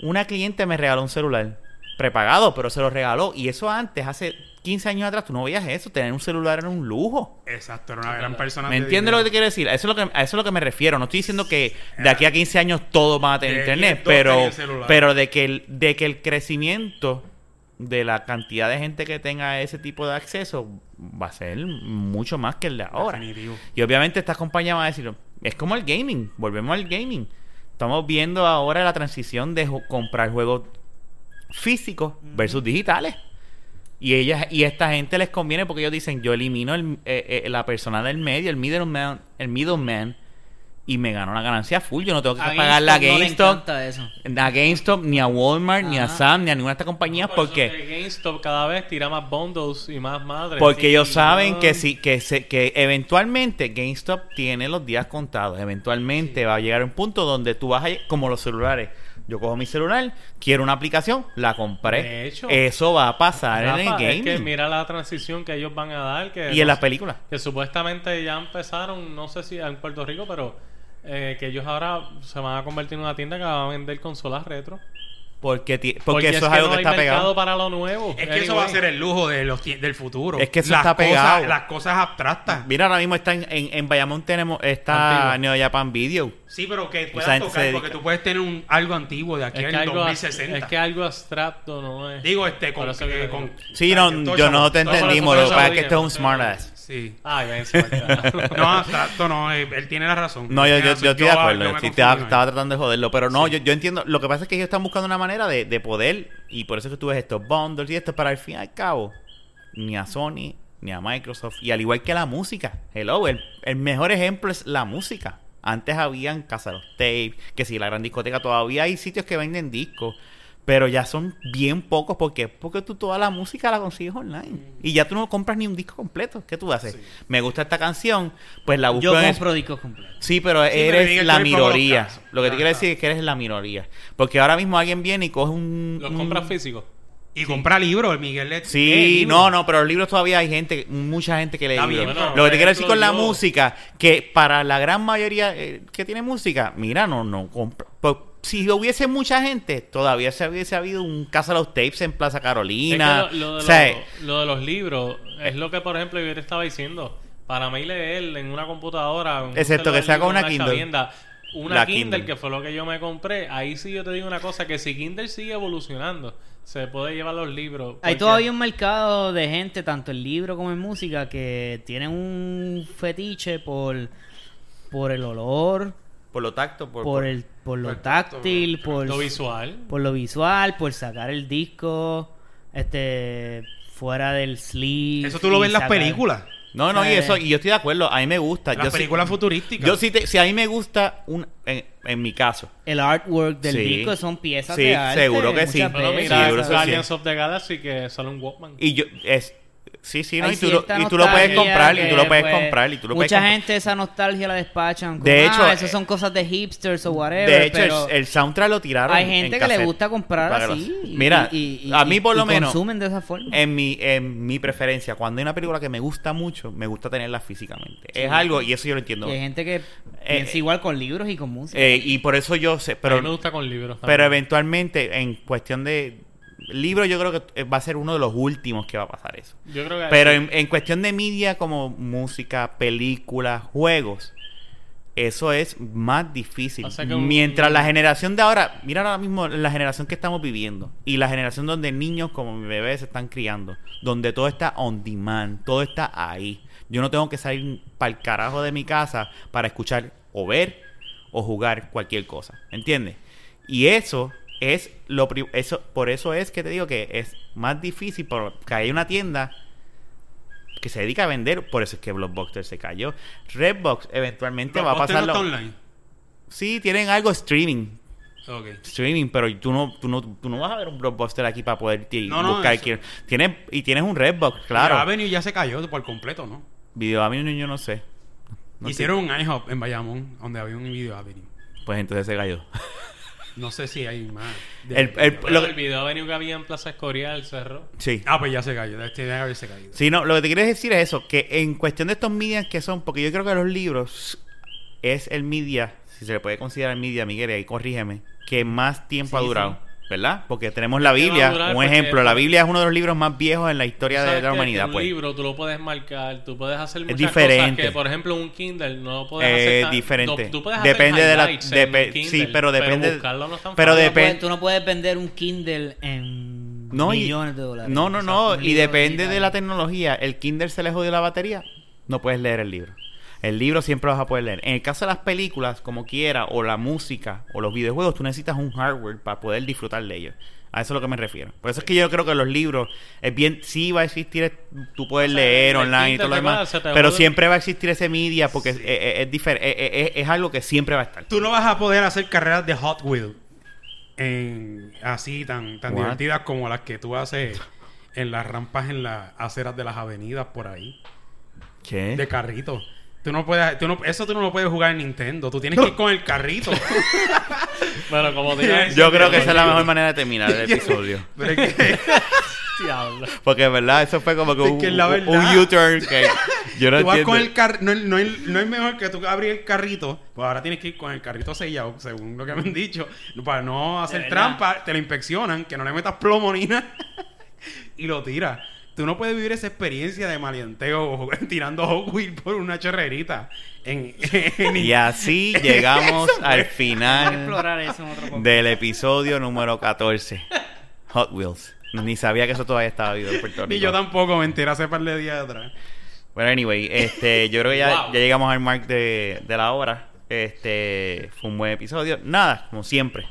Una cliente me regaló un celular prepagado, pero se lo regaló. Y eso antes, hace 15 años atrás tú no veías eso. Tener un celular era un lujo. Exacto, era una gran persona. ¿Me de entiendes lo que te quiero decir? A eso, es lo que, a eso es lo que me refiero. No estoy diciendo que de aquí a 15 años todos van a tener De internet, 10, todos pero, pero de, que el, de que el crecimiento de la cantidad de gente que tenga ese tipo de acceso va a ser mucho más que el de ahora. Definitivo. Y obviamente estas compañías van a decir, es como el gaming, volvemos al gaming. Estamos viendo ahora la transición de comprar juegos físicos versus digitales. Y ellas y esta gente les conviene porque ellos dicen, yo elimino el, eh, eh, la persona del medio, el middleman, el middleman y me gano la ganancia full. Yo no tengo que A pagar la GameStop no le GameStop, encanta eso. a GameStop, ni a Walmart, ni a. Sam, ni a ninguna de estas compañías Por porque que GameStop cada vez tira más bundles y más madres. porque Sí, ellos saben no. que si que se, que eventualmente GameStop tiene los días contados. Eventualmente va a llegar un punto donde tú vas a como los celulares. Yo cojo mi celular, quiero una aplicación, la compré. De hecho, Eso va a pasar en el Rafa, es que mira la transición que ellos van a dar. Que y no en las películas. Que supuestamente ya empezaron, no sé si en Puerto Rico, pero eh, que ellos ahora se van a convertir en una tienda que va a vender consolas retro. Porque, porque, eso es, que algo no que está pegado. para lo nuevo. Es que eso va a ser el lujo de los del futuro. Es que eso Las está cosas- pegado. las cosas abstractas. Mira, ahora mismo está en, en, en Bayamón tenemos está Antiguo. Neo Japan Video. Sí, pero que puedas se tocar, porque tú puedes tener un, algo antiguo de aquí Es que, al algo, 2060. es que algo abstracto no es. Digo, este, con... Eh, con Sí, o no, yo no te entendimos. Lo que pasa es que este es un smartass. Sí. Para acá. No, abstracto no, eh, él tiene la razón. No, yo, yo, estoy de acuerdo. yo sí, estaba, tratando de joderlo. Pero no, yo, yo entiendo. Lo que pasa es que ellos están buscando una manera de, de poder. Y por eso es que tú ves estos bundles y esto. Para al fin y al cabo, ni a Sony, ni a Microsoft. Y al igual que la música. Hello, el, el mejor ejemplo es la música. Antes habían Casa de los Tapes. Que si la gran discoteca todavía hay sitios que venden discos. Pero ya son bien pocos. ¿Por qué? Porque tú toda la música la consigues online. Y ya tú no compras ni un disco completo. ¿Qué tú haces? Me gusta esta canción. Pues la busco Yo en compro discos completos. Sí, pero eres la minoría. Lo que te Ah, quiero ah. decir es que eres la minoría. Porque ahora mismo alguien viene y coge un... ¿Los un- compras físicos? Y compra libros, el Miguel le- Sí, libros. no, no, pero los libros todavía hay gente, mucha gente que lee Está libros. bien, Bueno, Lo que te quiero decir con la yo- música, que para la gran mayoría eh, que tiene música, mira, no, no compra. Pues, si hubiese mucha gente, todavía se hubiese habido un Casa de los Tapes en Plaza Carolina. Es que lo, lo de O sea, los- lo de los libros es lo que, por ejemplo, yo te estaba diciendo. Para mí leer en una computadora... un Excepto que sea con una Kindle. chavienda, Una La Kindle, Kindle. que fue lo que yo me compré. Ahí sí yo te digo una cosa, que si Kindle sigue evolucionando, se puede llevar los libros. Hay todavía un mercado de gente, tanto en libro como en música, que tienen un fetiche por, por el olor, por lo tacto, por, por, el, por lo por táctil, por, Lo visual. por lo visual, por sacar el disco este fuera del sleeve. Eso tú lo ves en las sacar- películas. No, no, y Eh. eso, y yo estoy de acuerdo, a mí me gusta. Las yo películas futurísticas. Yo sí, te- si a mí me gusta, un, en, en mi caso, El artwork del Sí. disco son piezas Sí, de arte. seguro que sí. Pero mira, seguro, eso sí. Guardians of the Galaxy que sale un Walkman. y yo, es, sí, sí, ¿no? Y tú, lo, y tú lo puedes comprar, y tú lo puedes pues, comprar, y tú lo puedes Mucha comprar. gente esa nostalgia la despachan. Como, De ah, hecho, esas eh, son cosas de hipsters o whatever. De hecho, pero el, el soundtrack lo tiraron. hay en gente que le gusta comprar así. y- Mira, y- y- a mí por y lo menos, consumen de esa forma. en mi, en mi preferencia, cuando hay una película que me gusta mucho, me gusta tenerla físicamente. Es algo, y eso yo lo entiendo. Y hay gente que piensa eh, igual con libros y con música. Eh, y por eso yo sé, Pero pero, me gusta con libros. pero eventualmente, en cuestión de libro, yo creo que va a ser uno de los últimos que va a pasar eso. Yo creo que Pero en, en cuestión de media como música, películas, juegos, eso es más difícil. O sea que un- Mientras la generación de ahora, mira ahora mismo la generación que estamos viviendo y la generación donde niños como mi bebé se están criando, donde todo está on demand, todo está ahí. Yo no tengo que salir para el carajo de mi casa para escuchar o ver o jugar cualquier cosa, ¿entiendes? Y eso es lo eso por eso es que te digo que es más difícil porque hay una tienda que se dedica a vender, por eso es que Blockbuster se cayó. Redbox eventualmente va a pasar no está online. Sí, tienen algo streaming, Ok. streaming, pero tú no tú no tú no vas a ver un Blockbuster aquí para poder No, no, buscar quién- Tienes y tienes un Redbox, claro. Avenue ya se cayó por completo, ¿no? Video Avenue yo no sé. No Hicieron un iHop en Bayamón, donde había un Video Avenue. Pues entonces se cayó. No sé si hay más. de- El- el- lo- el video venue que había en Plaza Escorial cerró. Sí. Ah, pues ya se cayó. Este debe haberse caído. Sí, no, lo que te quiero decir es eso, que en cuestión de estos medias que son, porque yo creo que los libros es el media, si se le puede considerar media, Miguel, ahí corrígeme, que más tiempo ha Sí, durado. ¿Verdad? Porque tenemos la ¿Qué va a Biblia, un Porque- ejemplo, la Biblia es uno de los libros más viejos en la historia de ¿Sabes la humanidad, Que pues. Un libro tú lo puedes marcar, tú puedes hacer muchas diferente. cosas que, por ejemplo, un Kindle no puedes Eh, hacer. tan- diferente. no- tú puedes hacer Depende de la- depe- un Kindle, sí, pero depende- buscarlo no es tan pero. Tú no puedes- depen- tú no puedes vender un Kindle en No, millones de dólares. No, no, O sea, no. un Y depende de la tecnología. El Kindle se le jodió la batería. No puedes leer el libro. El libro siempre vas a poder leer. En el caso de las películas, como quiera, o la música, o los videojuegos, tú necesitas un hardware para poder disfrutar de ellos. A eso es a lo que me refiero. Por eso es que yo creo que los libros, es bien, sí va a existir, tú puedes O sea, leer online y todo lo demás, pero siempre va a existir ese media porque es, es, es difer- es- es- es algo que siempre va a estar. Tú no vas a poder hacer carreras de Hot Wheels en, así tan, tan What? divertidas como las que tú haces en las rampas en las aceras de las avenidas por ahí. ¿Qué? De carrito. Tú no puedes, tú no, eso tú no lo puedes jugar en Nintendo. Tú tienes que ir con el carrito. Bueno, como diga Yo creo que esa es la mejor manera de terminar el episodio. Pero es que-. Porque, ¿verdad? Eso fue como que Es un, U-turn que yo no tú vas entiendo. con el carrito. No, no, es- no es mejor que tú abrir el carrito. Pues ahora tienes que ir con el carrito sellado, según lo que me han dicho. Para no hacer trampa, te lo inspeccionan, que no le metas plomo ni nada. y lo tiras. Tú no puedes vivir esa experiencia de maleanteo tirando Hot Wheels por una chorrerita. En, en- Y así llegamos al final del episodio número 14. Hot Wheels. Ni sabía que eso todavía estaba vivo en Puerto Rico. Ni yo tampoco me enteré hace par de días atrás. Bueno, anyway, este, yo creo que ya, Wow. ya llegamos al mark de, de la hora. Este, fue un buen episodio. Nada, como siempre.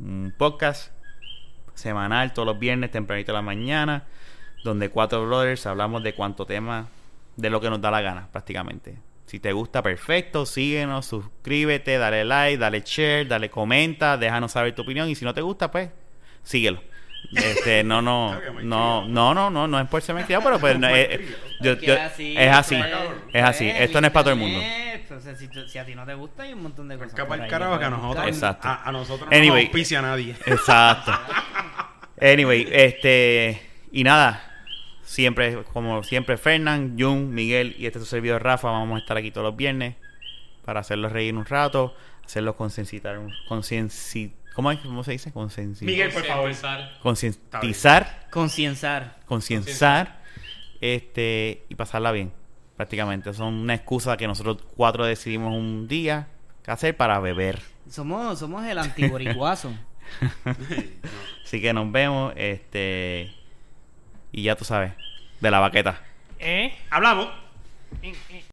Un podcast semanal todos los viernes, tempranito de la mañana, donde cuatro brothers hablamos de cuánto tema, de lo que nos da la gana, prácticamente. Si te gusta, perfecto, síguenos, suscríbete, dale like, dale share, dale comenta, déjanos saber tu opinión. Y si no te gusta, pues, síguelo. Este, no, no, no, no, no, no, no es por ser malcriado, pero pues, no, eh, eh, yo- Que yo- así, es así, es así. Esto no es para todo el mundo. O sea, si, si a ti no te gusta, hay un montón de cosas. Capa por el carajo que a nosotros. Exacto. a, a nosotros no Anyway. nos auspicia nadie. Exacto. Anyway, este. Y nada. Siempre, como siempre, Fernán, Jun, Miguel y este es su servidor Rafa. Vamos a estar aquí todos los viernes para hacerlos reír un rato, hacerlos concienciar. Concienci, ¿Cómo es? ¿Cómo se dice? Concienci- Miguel, por favor. Concientizar, Concienciar. concienciar, este, y pasarla bien. Prácticamente. Son una excusa que nosotros cuatro decidimos un día hacer para beber. Somos, somos el antiboricuazo. Así que nos vemos, este, y ya tú sabes, de la baqueta. ¿Eh? Hablamos. Eh, eh.